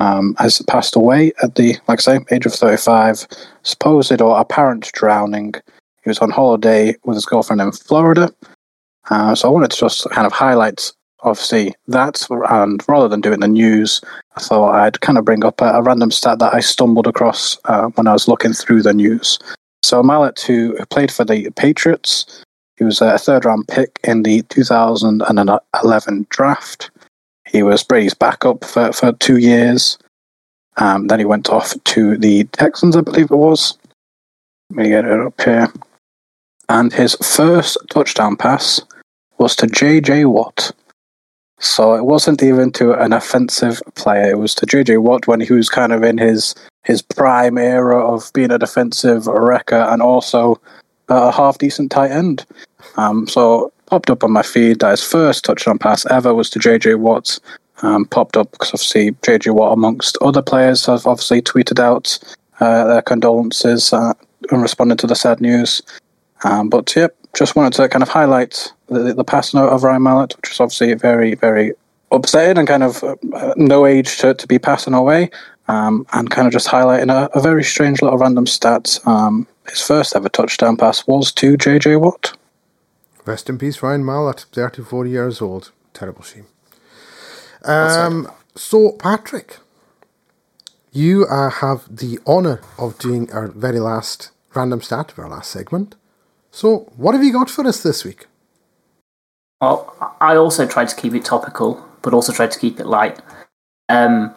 [SPEAKER 3] um, has passed away at the, like I say, age of 35, supposed or apparent drowning. He was on holiday with his girlfriend in Florida. Uh, so I wanted to just kind of highlight, obviously, that. And rather than doing the news, I thought I'd kind of bring up a, a random stat that I stumbled across uh, when I was looking through the news. So Mallett, who played for the Patriots, he was a third round pick in the 2011 draft. He was Brady's backup for, for two years. Um, then he went off to the Texans, I believe it was. Let me get it up here. And his first touchdown pass was to J.J. Watt. So it wasn't even to an offensive player. It was to J.J. Watt when he was kind of in his his prime era of being a defensive wrecker and also a half decent tight end. Um, so popped up on my feed that his first touchdown pass ever was to JJ Watt. Um, popped up because obviously JJ Watt, amongst other players, have obviously tweeted out uh, their condolences uh, and responded to the sad news. Um, but yep, just wanted to kind of highlight the, the passing of Ryan Mallett, which is obviously very, very upsetting and kind of uh, no age to, to be passing away. Um, and kind of just highlighting a, a, very strange little random stat. Um, his first ever touchdown pass was to JJ Watt.
[SPEAKER 2] Rest in peace, Ryan Mallett, 34 years old. Terrible shame. Um, so, Patrick, you uh, have the honour of doing our very last random stat of our last segment. So, what have you got for us this week?
[SPEAKER 4] Well, I also tried to keep it topical, but also tried to keep it light. Um,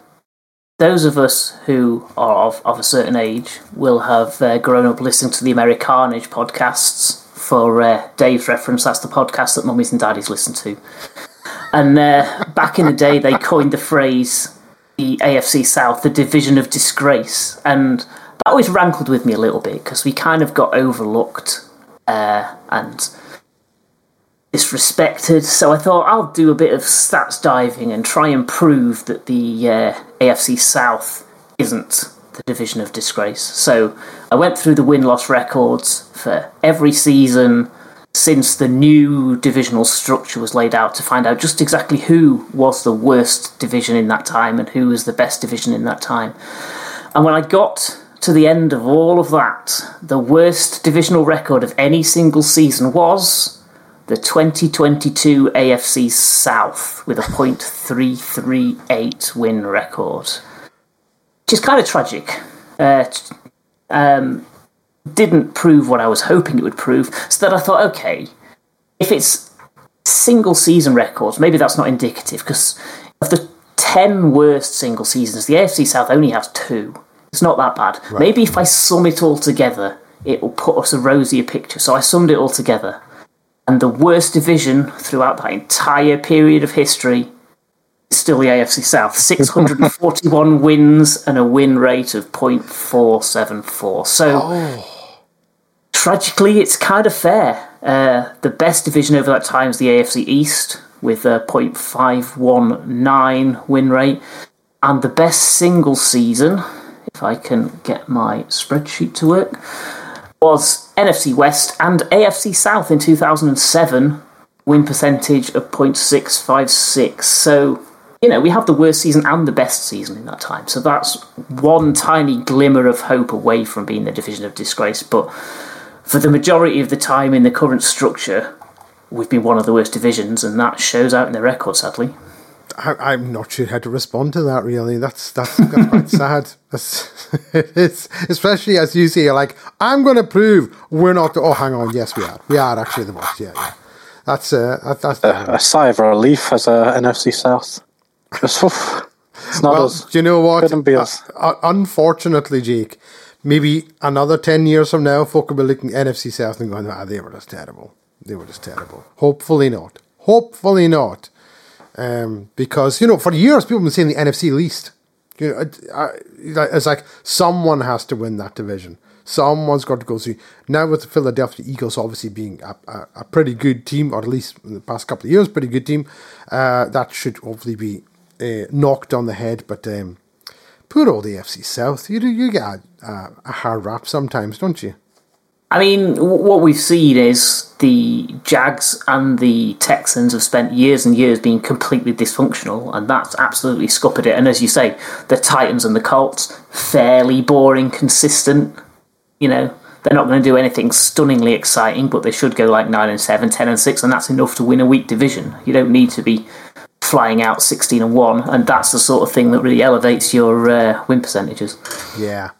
[SPEAKER 4] those of us who are of, of a certain age will have uh, grown up listening to the Americanage podcasts. For uh, Dave's reference, that's the podcast that mummies and daddies listen to. And uh, back in the day, they coined the phrase the AFC South, the division of disgrace. And that always rankled with me a little bit because we kind of got overlooked uh, and disrespected. So I thought I'll do a bit of stats diving and try and prove that the uh, AFC South isn't the division of disgrace. So I went through the win loss records for every season since the new divisional structure was laid out to find out just exactly who was the worst division in that time and who was the best division in that time. And when I got to the end of all of that, the worst divisional record of any single season was the 2022 AFC South with a .338 win record, which is kind of tragic. Uh, um, didn't prove what I was hoping it would prove, so that I thought, okay, if it's single season records, maybe that's not indicative because of the 10 worst single seasons, the AFC South only has two. It's not that bad. Right. Maybe if I sum it all together, it will put us a rosier picture. So I summed it all together. And the worst division throughout that entire period of history is still the AFC South. 641 wins and a win rate of 0.474. So, oh. tragically, it's kind of fair. Uh, the best division over that time is the AFC East with a 0.519 win rate. And the best single season if I can get my spreadsheet to work, was NFC West and AFC South in 2007, win percentage of 0.656. So, you know, we have the worst season and the best season in that time. So that's one tiny glimmer of hope away from being the division of disgrace. But for the majority of the time in the current structure, we've been one of the worst divisions, and that shows out in the record, sadly.
[SPEAKER 2] I, am not sure how to respond to that. Really, that's that's, that's quite sad. That's, it's especially as you say, like I'm going to prove we're not. The, oh, hang on, yes, we are. We are actually the worst. Yeah, yeah. That's uh, that, that's
[SPEAKER 3] a, a sigh of relief as a NFC South.
[SPEAKER 2] It's not well, us. Do you know what? Couldn't be us. Uh, unfortunately, Jake, maybe another ten years from now, folk will be looking at NFC South and going, "Ah, they were just terrible. They were just terrible." Hopefully not. Hopefully not. Um, because you know, for years people have been saying the NFC least. You know, it's like someone has to win that division. Someone's got to go through. Now with the Philadelphia Eagles obviously being a, a, a pretty good team, or at least in the past couple of years, pretty good team, uh, that should hopefully be uh, knocked on the head. But um, poor old AFC South, you you get a, a, a hard rap sometimes, don't you?
[SPEAKER 4] I mean, what we've seen is the Jags and the Texans have spent years and years being completely dysfunctional, and that's absolutely scuppered it. And as you say, the Titans and the Colts, fairly boring, consistent. You know, they're not going to do anything stunningly exciting, but they should go like 9 and 7, 10 and 6, and that's enough to win a weak division. You don't need to be flying out 16 and 1, and that's the sort of thing that really elevates your uh, win percentages.
[SPEAKER 2] Yeah,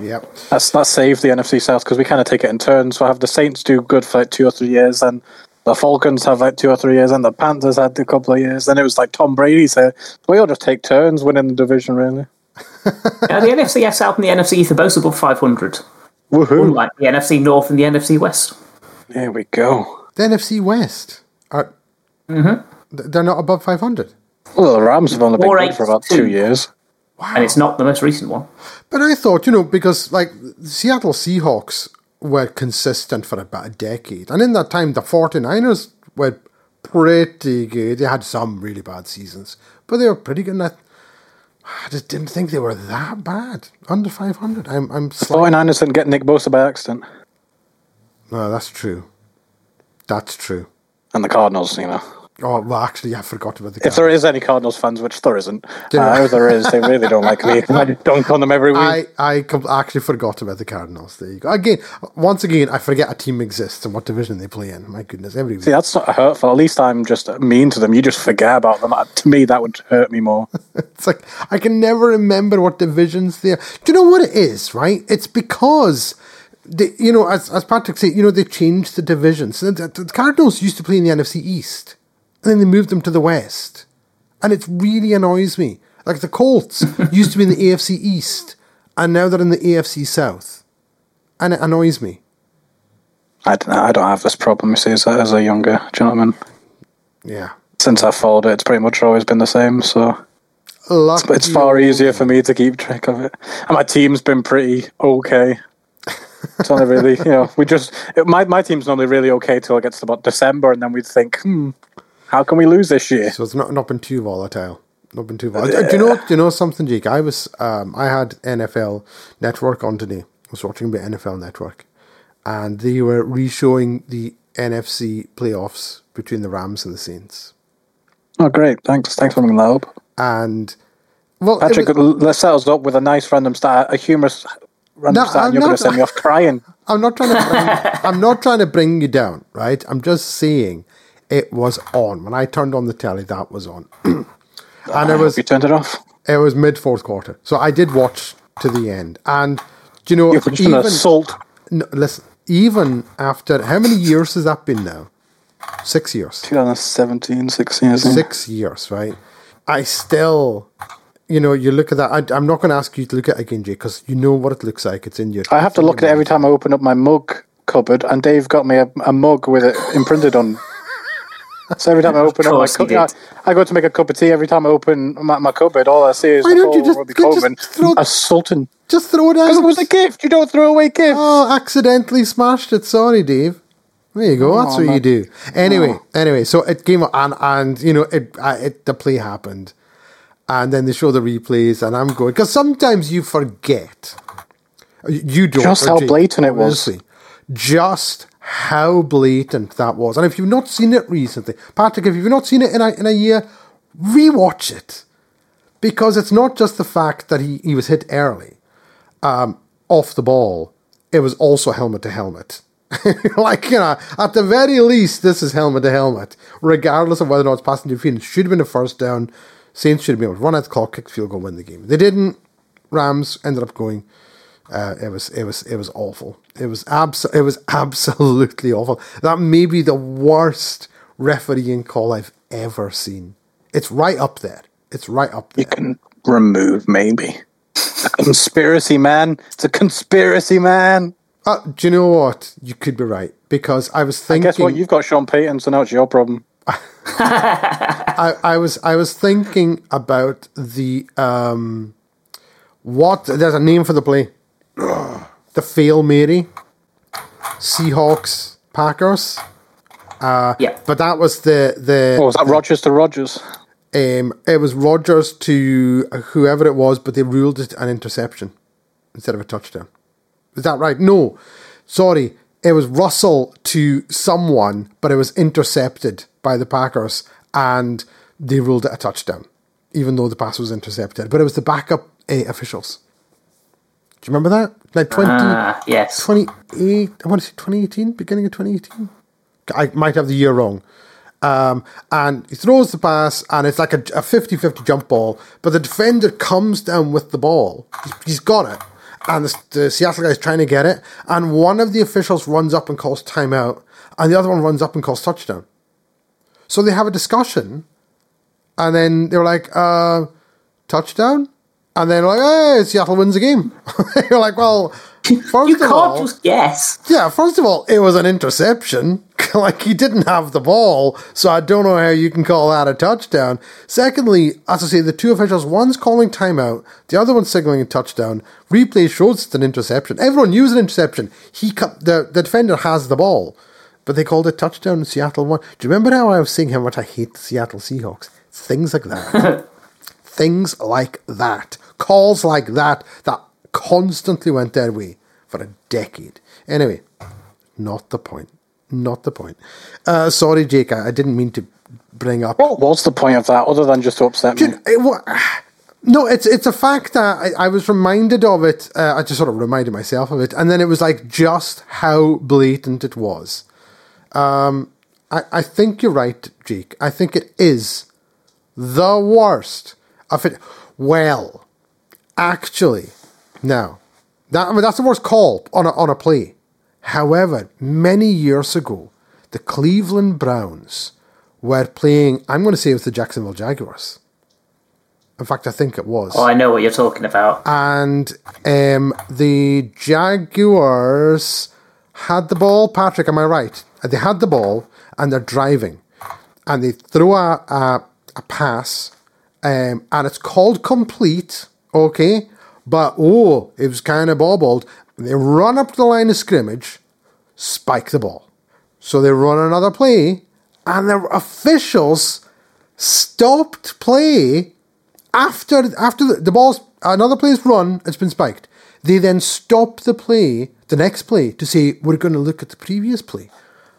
[SPEAKER 2] Yep.
[SPEAKER 3] That's that saved the NFC South because we kind of take it in turns. We have the Saints do good for like two or three years, and the Falcons have like two or three years, and the Panthers had a couple of years. Then it was like Tom Brady said, we all just take turns winning the division, really.
[SPEAKER 4] yeah, the NFC South and the NFC East are both above 500.
[SPEAKER 3] Woohoo.
[SPEAKER 4] Unlike the NFC North and the NFC West.
[SPEAKER 3] There we go.
[SPEAKER 2] The NFC West are.
[SPEAKER 4] Mm-hmm.
[SPEAKER 2] They're not above 500.
[SPEAKER 3] Well, the Rams have only been good for about two years.
[SPEAKER 4] Wow. And it's not the most recent one.
[SPEAKER 2] But I thought, you know, because like Seattle Seahawks were consistent for about a decade. And in that time, the 49ers were pretty good. They had some really bad seasons, but they were pretty good. I, I just didn't think they were that bad. Under 500. I'm, I'm
[SPEAKER 3] the 49ers didn't get Nick Bosa by accident.
[SPEAKER 2] No, that's true. That's true.
[SPEAKER 3] And the Cardinals, you know.
[SPEAKER 2] Oh well, actually, I forgot about the.
[SPEAKER 3] Cardinals. If there is any Cardinals fans, which there isn't, uh, if there is, they really don't like me. I dunk on them every week.
[SPEAKER 2] I I actually forgot about the Cardinals. There you go. Again, once again, I forget a team exists and what division they play in. My goodness, every week.
[SPEAKER 3] See, that's not hurtful. At least I'm just mean to them. You just forget about them. Uh, to me, that would hurt me more.
[SPEAKER 2] it's like I can never remember what divisions they are. Do you know what it is? Right? It's because. They, you know, as, as Patrick said, you know, they changed the divisions. The, the Cardinals used to play in the NFC East and then they moved them to the West. And it really annoys me. Like the Colts used to be in the AFC East, and now they're in the AFC South. And it annoys me.
[SPEAKER 3] I don't know. I don't have this problem, you see, as a, as a younger gentleman.
[SPEAKER 2] Yeah.
[SPEAKER 3] Since I followed it, it's pretty much always been the same, so. It's, it's, far easier for me to keep track of it. And my team's been pretty okay. It's only really, you know, we just. It, my, my team's normally really okay till it gets to about December, and then we'd think, hmm, how can we lose this year?
[SPEAKER 2] So it's not not been too volatile. Not been too volatile. Uh, do you know? Do you know something, Jake? I was um, I had NFL Network on today. I was watching the NFL Network, and they were re-showing the NFC playoffs between the Rams and the Saints.
[SPEAKER 3] Oh, great! Thanks, thanks for bringing that up.
[SPEAKER 2] And well,
[SPEAKER 3] Patrick, let's set us up with a nice random stat, a humorous random no, stat, and you're going to send me off crying.
[SPEAKER 2] I'm not trying to. Bring, I'm not trying to bring you down, right? I'm just saying it was on. When I turned on the telly, that was on.
[SPEAKER 3] Ah, and it was. You turned it off?
[SPEAKER 2] It was mid fourth quarter. So I did watch to the end. And, do you know.
[SPEAKER 3] You've even, assault.
[SPEAKER 2] No, listen, even after. How many years has that been now? Six years.
[SPEAKER 3] 2017, six years.
[SPEAKER 2] Six years, right? I still you know, you look at that. I, am not going to ask you to look at it again, Jay, because you know what it looks like. It's in your.
[SPEAKER 3] I have to look at it every time I open up my mug cupboard, and Dave got me a, a mug with it imprinted on so every time I open up my cupboard, I, I, go to make a cup of tea. Every time I open my, my cupboard, all I see is Why don't you just, Robey-Coleman just throw, assaulting.
[SPEAKER 2] Just throw it out.
[SPEAKER 3] Because it was a gift. You don't throw away gifts.
[SPEAKER 2] Oh, accidentally smashed it. Sorry, Dave. There you go. Oh, That's what man. you do. Anyway, oh. anyway, so it came and and you know it, it the play happened, and then they show the replays, and I'm going because sometimes you forget. You don't
[SPEAKER 3] just how blatant it was.
[SPEAKER 2] Just how blatant that was. And if you've not seen it recently, Patrick, if you've not seen it in a, in a year, rewatch it. Because it's not just the fact that he, he was hit early um, off the ball, it was also helmet to helmet. like, you know, at the very least, this is helmet to helmet, regardless of whether or not it's passing interference. Should have been a first down. Saints should have been able to run out the clock, kick field goal, win the game. They didn't. Rams ended up going uh, it was it was it was awful. It was abs- it was absolutely awful. That may be the worst refereeing call I've ever seen. It's right up there. It's right up there.
[SPEAKER 3] You can remove maybe. A conspiracy man. It's a conspiracy man.
[SPEAKER 2] Uh, do you know what? You could be right because I was thinking.
[SPEAKER 3] I guess what you've got Sean Payton, so now it's your problem.
[SPEAKER 2] I, I was I was thinking about the um, what there's a name for the play the fail Mary, Seahawks, Packers. Uh,
[SPEAKER 4] yeah.
[SPEAKER 2] But that was the the.
[SPEAKER 3] Oh, was that
[SPEAKER 2] the,
[SPEAKER 3] Rodgers to Rodgers?
[SPEAKER 2] Um, it was Rogers to whoever it was, but they ruled it an interception instead of a touchdown. Is that right? No, sorry, it was Russell to someone, but it was intercepted by the Packers, and they ruled it a touchdown, even though the pass was intercepted. But it was the backup uh, officials. Do you remember that? Like 20, uh,
[SPEAKER 4] yes.
[SPEAKER 2] 28, I want to say 2018, beginning of 2018. I might have the year wrong. Um, and he throws the pass, and it's like a, a 50 50 jump ball, but the defender comes down with the ball. he's, he's got it. And the, the Seattle guy is trying to get it, and one of the officials runs up and calls timeout, and the other one runs up and calls touchdown. So they have a discussion, and then they're like, uh, touchdown? And then like, hey, Seattle wins the game. You're like, well,
[SPEAKER 4] first you can't all, just guess.
[SPEAKER 2] Yeah, first of all, it was an interception. like he didn't have the ball, so I don't know how you can call that a touchdown. Secondly, as I say, the two officials, one's calling timeout, the other one's signaling a touchdown. Replay shows it's an interception. Everyone knew an interception. He the the defender has the ball, but they called it touchdown. in Seattle won. Do you remember how I was saying how much I hate the Seattle Seahawks? Things like that. Things like that. Calls like that that constantly went their way for a decade. Anyway, not the point. Not the point. Uh, sorry, Jake. I, I, didn't mean to bring up.
[SPEAKER 3] What was the point of that, other than just to upset me?
[SPEAKER 2] It, no, it's it's a fact that I, I was reminded of it. Uh, I just sort of reminded myself of it, and then it was like just how blatant it was. Um, I I think you're right, Jake. I think it is the worst of it. Well, actually, now that I mean that's the worst call on a on a play. However, many years ago, the Cleveland Browns were playing, I'm going to say it was the Jacksonville Jaguars. In fact, I think it was.
[SPEAKER 4] Oh, I know what you're talking about.
[SPEAKER 2] And um, the Jaguars had the ball. Patrick, am I right? They had the ball and they're driving. And they throw a, a, a pass um, and it's called complete, okay? But oh, it was kind of bobbled. They run up the line of scrimmage, spike the ball. So they run another play, and the officials stopped play after after the, the ball's another play's run. It's been spiked. They then stop the play, the next play, to say we're going to look at the previous play,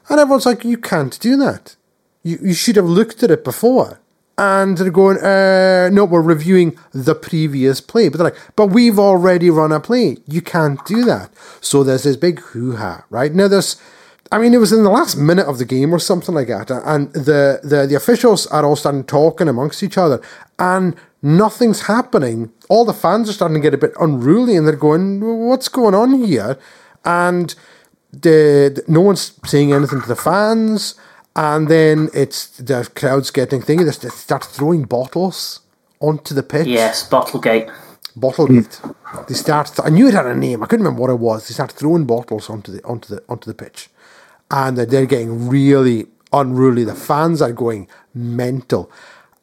[SPEAKER 2] and everyone's like, "You can't do that. You you should have looked at it before." And they're going, uh, no, we're reviewing the previous play. But they're like, but we've already run a play. You can't do that. So there's this big hoo ha, right? Now, there's, I mean, it was in the last minute of the game or something like that. And the, the, the officials are all starting talking amongst each other, and nothing's happening. All the fans are starting to get a bit unruly, and they're going, what's going on here? And the, the no one's saying anything to the fans and then it's the crowd's getting thingy. They start throwing bottles onto the pitch.
[SPEAKER 4] Yes, Bottlegate.
[SPEAKER 2] Bottlegate. Mm. They start. Th- I knew it had a name. I couldn't remember what it was. They start throwing bottles onto the onto the onto the pitch, and they're getting really unruly. The fans are going mental,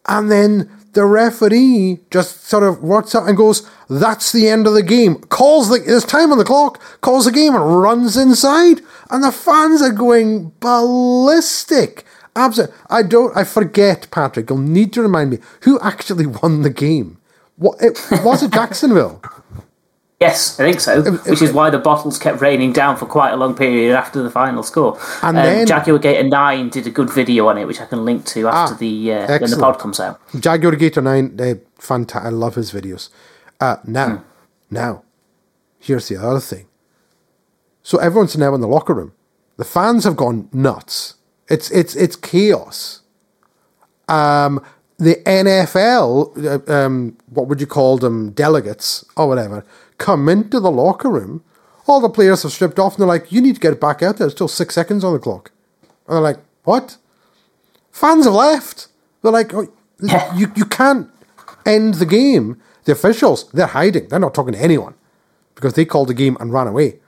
[SPEAKER 2] and then the referee just sort of works up and goes, "That's the end of the game." Calls the there's time on the clock. Calls the game and runs inside, and the fans are going ballistic. Absolutely, I don't. I forget, Patrick. You'll need to remind me who actually won the game. What it, was it? Jacksonville.
[SPEAKER 4] Yes, I think so. Which is why the bottles kept raining down for quite a long period after the final score. And um, then Jaguar Gator Nine did a good video on it, which I can link to after ah, the uh, when the pod comes out.
[SPEAKER 2] Jaguar Gator Nine, uh, fantastic. I love his videos. Uh, now, mm. now, here's the other thing. So everyone's now in the locker room. The fans have gone nuts. It's it's it's chaos. Um, the NFL, uh, um, what would you call them, delegates or whatever, come into the locker room, all the players have stripped off and they're like, you need to get back out there. There's still six seconds on the clock. And they're like, what? Fans have left. They're like, oh, you, you can't end the game. The officials, they're hiding. They're not talking to anyone because they called the game and ran away.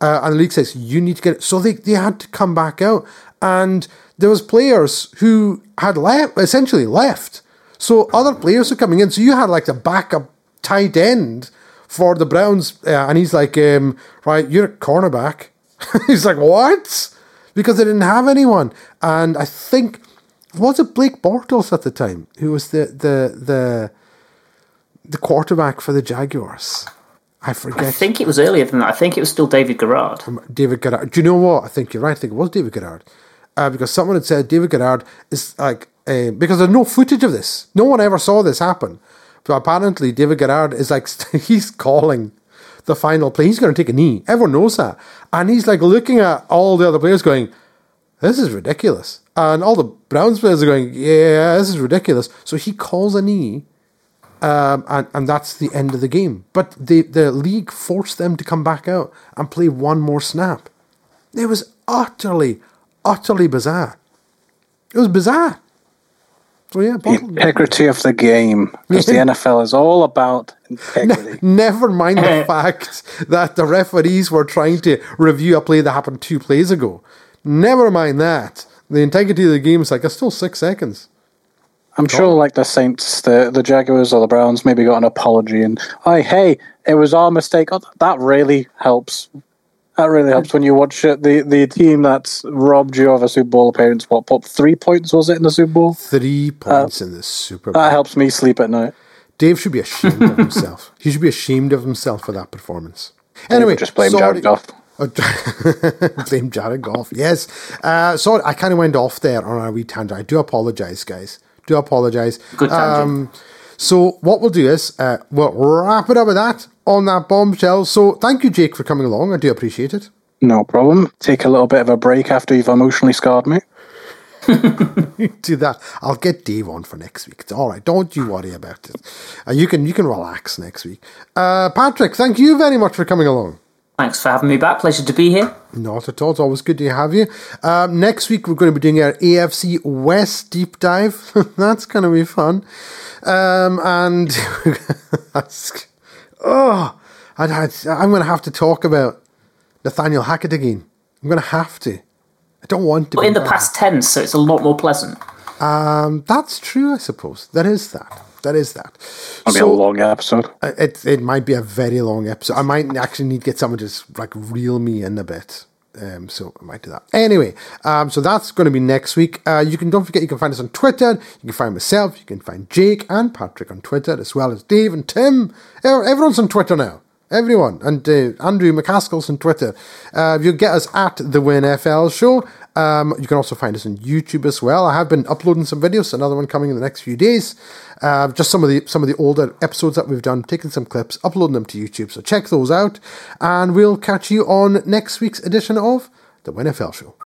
[SPEAKER 2] Uh, and the league says, you need to get it. So they, they had to come back out. And there was players who had left, essentially left. So other players are coming in. So you had like the backup tight end for the Browns, uh, and he's like, um, right, you're a cornerback. he's like, what? Because they didn't have anyone, and I think was it Blake Bortles at the time who was the the the the quarterback for the Jaguars. I forget. I
[SPEAKER 4] think it was earlier than that. I think it was still David Garrard. Um,
[SPEAKER 2] David Garrard. Do you know what? I think you're right. I think it was David Garrard. Uh, because someone had said David Garrard is like, uh, because there's no footage of this. No one ever saw this happen. But apparently, David Garrard is like, he's calling the final play. He's going to take a knee. Everyone knows that. And he's like looking at all the other players going, this is ridiculous. And all the Browns players are going, yeah, this is ridiculous. So he calls a knee, um, and, and that's the end of the game. But the, the league forced them to come back out and play one more snap. It was utterly, utterly bizarre. It was bizarre.
[SPEAKER 3] So yeah, the integrity of the game because the NFL is all about integrity.
[SPEAKER 2] Ne- never mind the fact that the referees were trying to review a play that happened two plays ago. Never mind that. The integrity of the game is like, it's still six seconds.
[SPEAKER 3] I'm sure, like the Saints, the the Jaguars, or the Browns, maybe got an apology and, oh, hey, it was our mistake. Oh, that really helps. That really helps when you watch it. The the team that's robbed you of a Super Bowl appearance. What put three points was it in the Super Bowl?
[SPEAKER 2] Three points uh, in the Super Bowl.
[SPEAKER 3] That helps me sleep at night.
[SPEAKER 2] Dave should be ashamed of himself. He should be ashamed of himself for that performance. Anyway,
[SPEAKER 3] just blame sorry. Jared Goff.
[SPEAKER 2] blame Jared Goff. Yes. Uh, sorry, I kind of went off there on a wee tangent. I do apologize, guys. Do apologize.
[SPEAKER 4] Good tangent. Um,
[SPEAKER 2] so what we'll do is uh, we'll wrap it up with that on that bombshell. So thank you, Jake, for coming along. I do appreciate it.
[SPEAKER 3] No problem. Take a little bit of a break after you've emotionally scarred me.
[SPEAKER 2] do that. I'll get Dave on for next week. It's all right. Don't you worry about it. Uh, you can you can relax next week. Uh, Patrick, thank you very much for coming along.
[SPEAKER 4] Thanks for having me back. Pleasure to be here.
[SPEAKER 2] Not at all. It's always good to have you. Um, next week, we're going to be doing our AFC West deep dive. that's going to be fun. Um, and that's, oh, i am going to have to talk about Nathaniel Hackett again. I'm going to have to. I don't want to.
[SPEAKER 4] But in the past tense, so it's a lot more pleasant.
[SPEAKER 2] Um, that's true, I suppose. That is that. That is that.
[SPEAKER 3] It'll so, be a long episode.
[SPEAKER 2] It it might be a very long episode. I might actually need to get someone to just like reel me in a bit. Um, so I might do that. Anyway, um, so that's going to be next week. Uh, you can don't forget you can find us on Twitter. You can find myself. You can find Jake and Patrick on Twitter as well as Dave and Tim. Everyone's on Twitter now. Everyone and uh, Andrew McCaskill's on Twitter. Uh, you get us at the WinFL Show. Um, you can also find us on YouTube as well. I have been uploading some videos. Another one coming in the next few days. Uh, just some of the some of the older episodes that we've done, taking some clips, uploading them to YouTube. So check those out, and we'll catch you on next week's edition of the WinFL Show.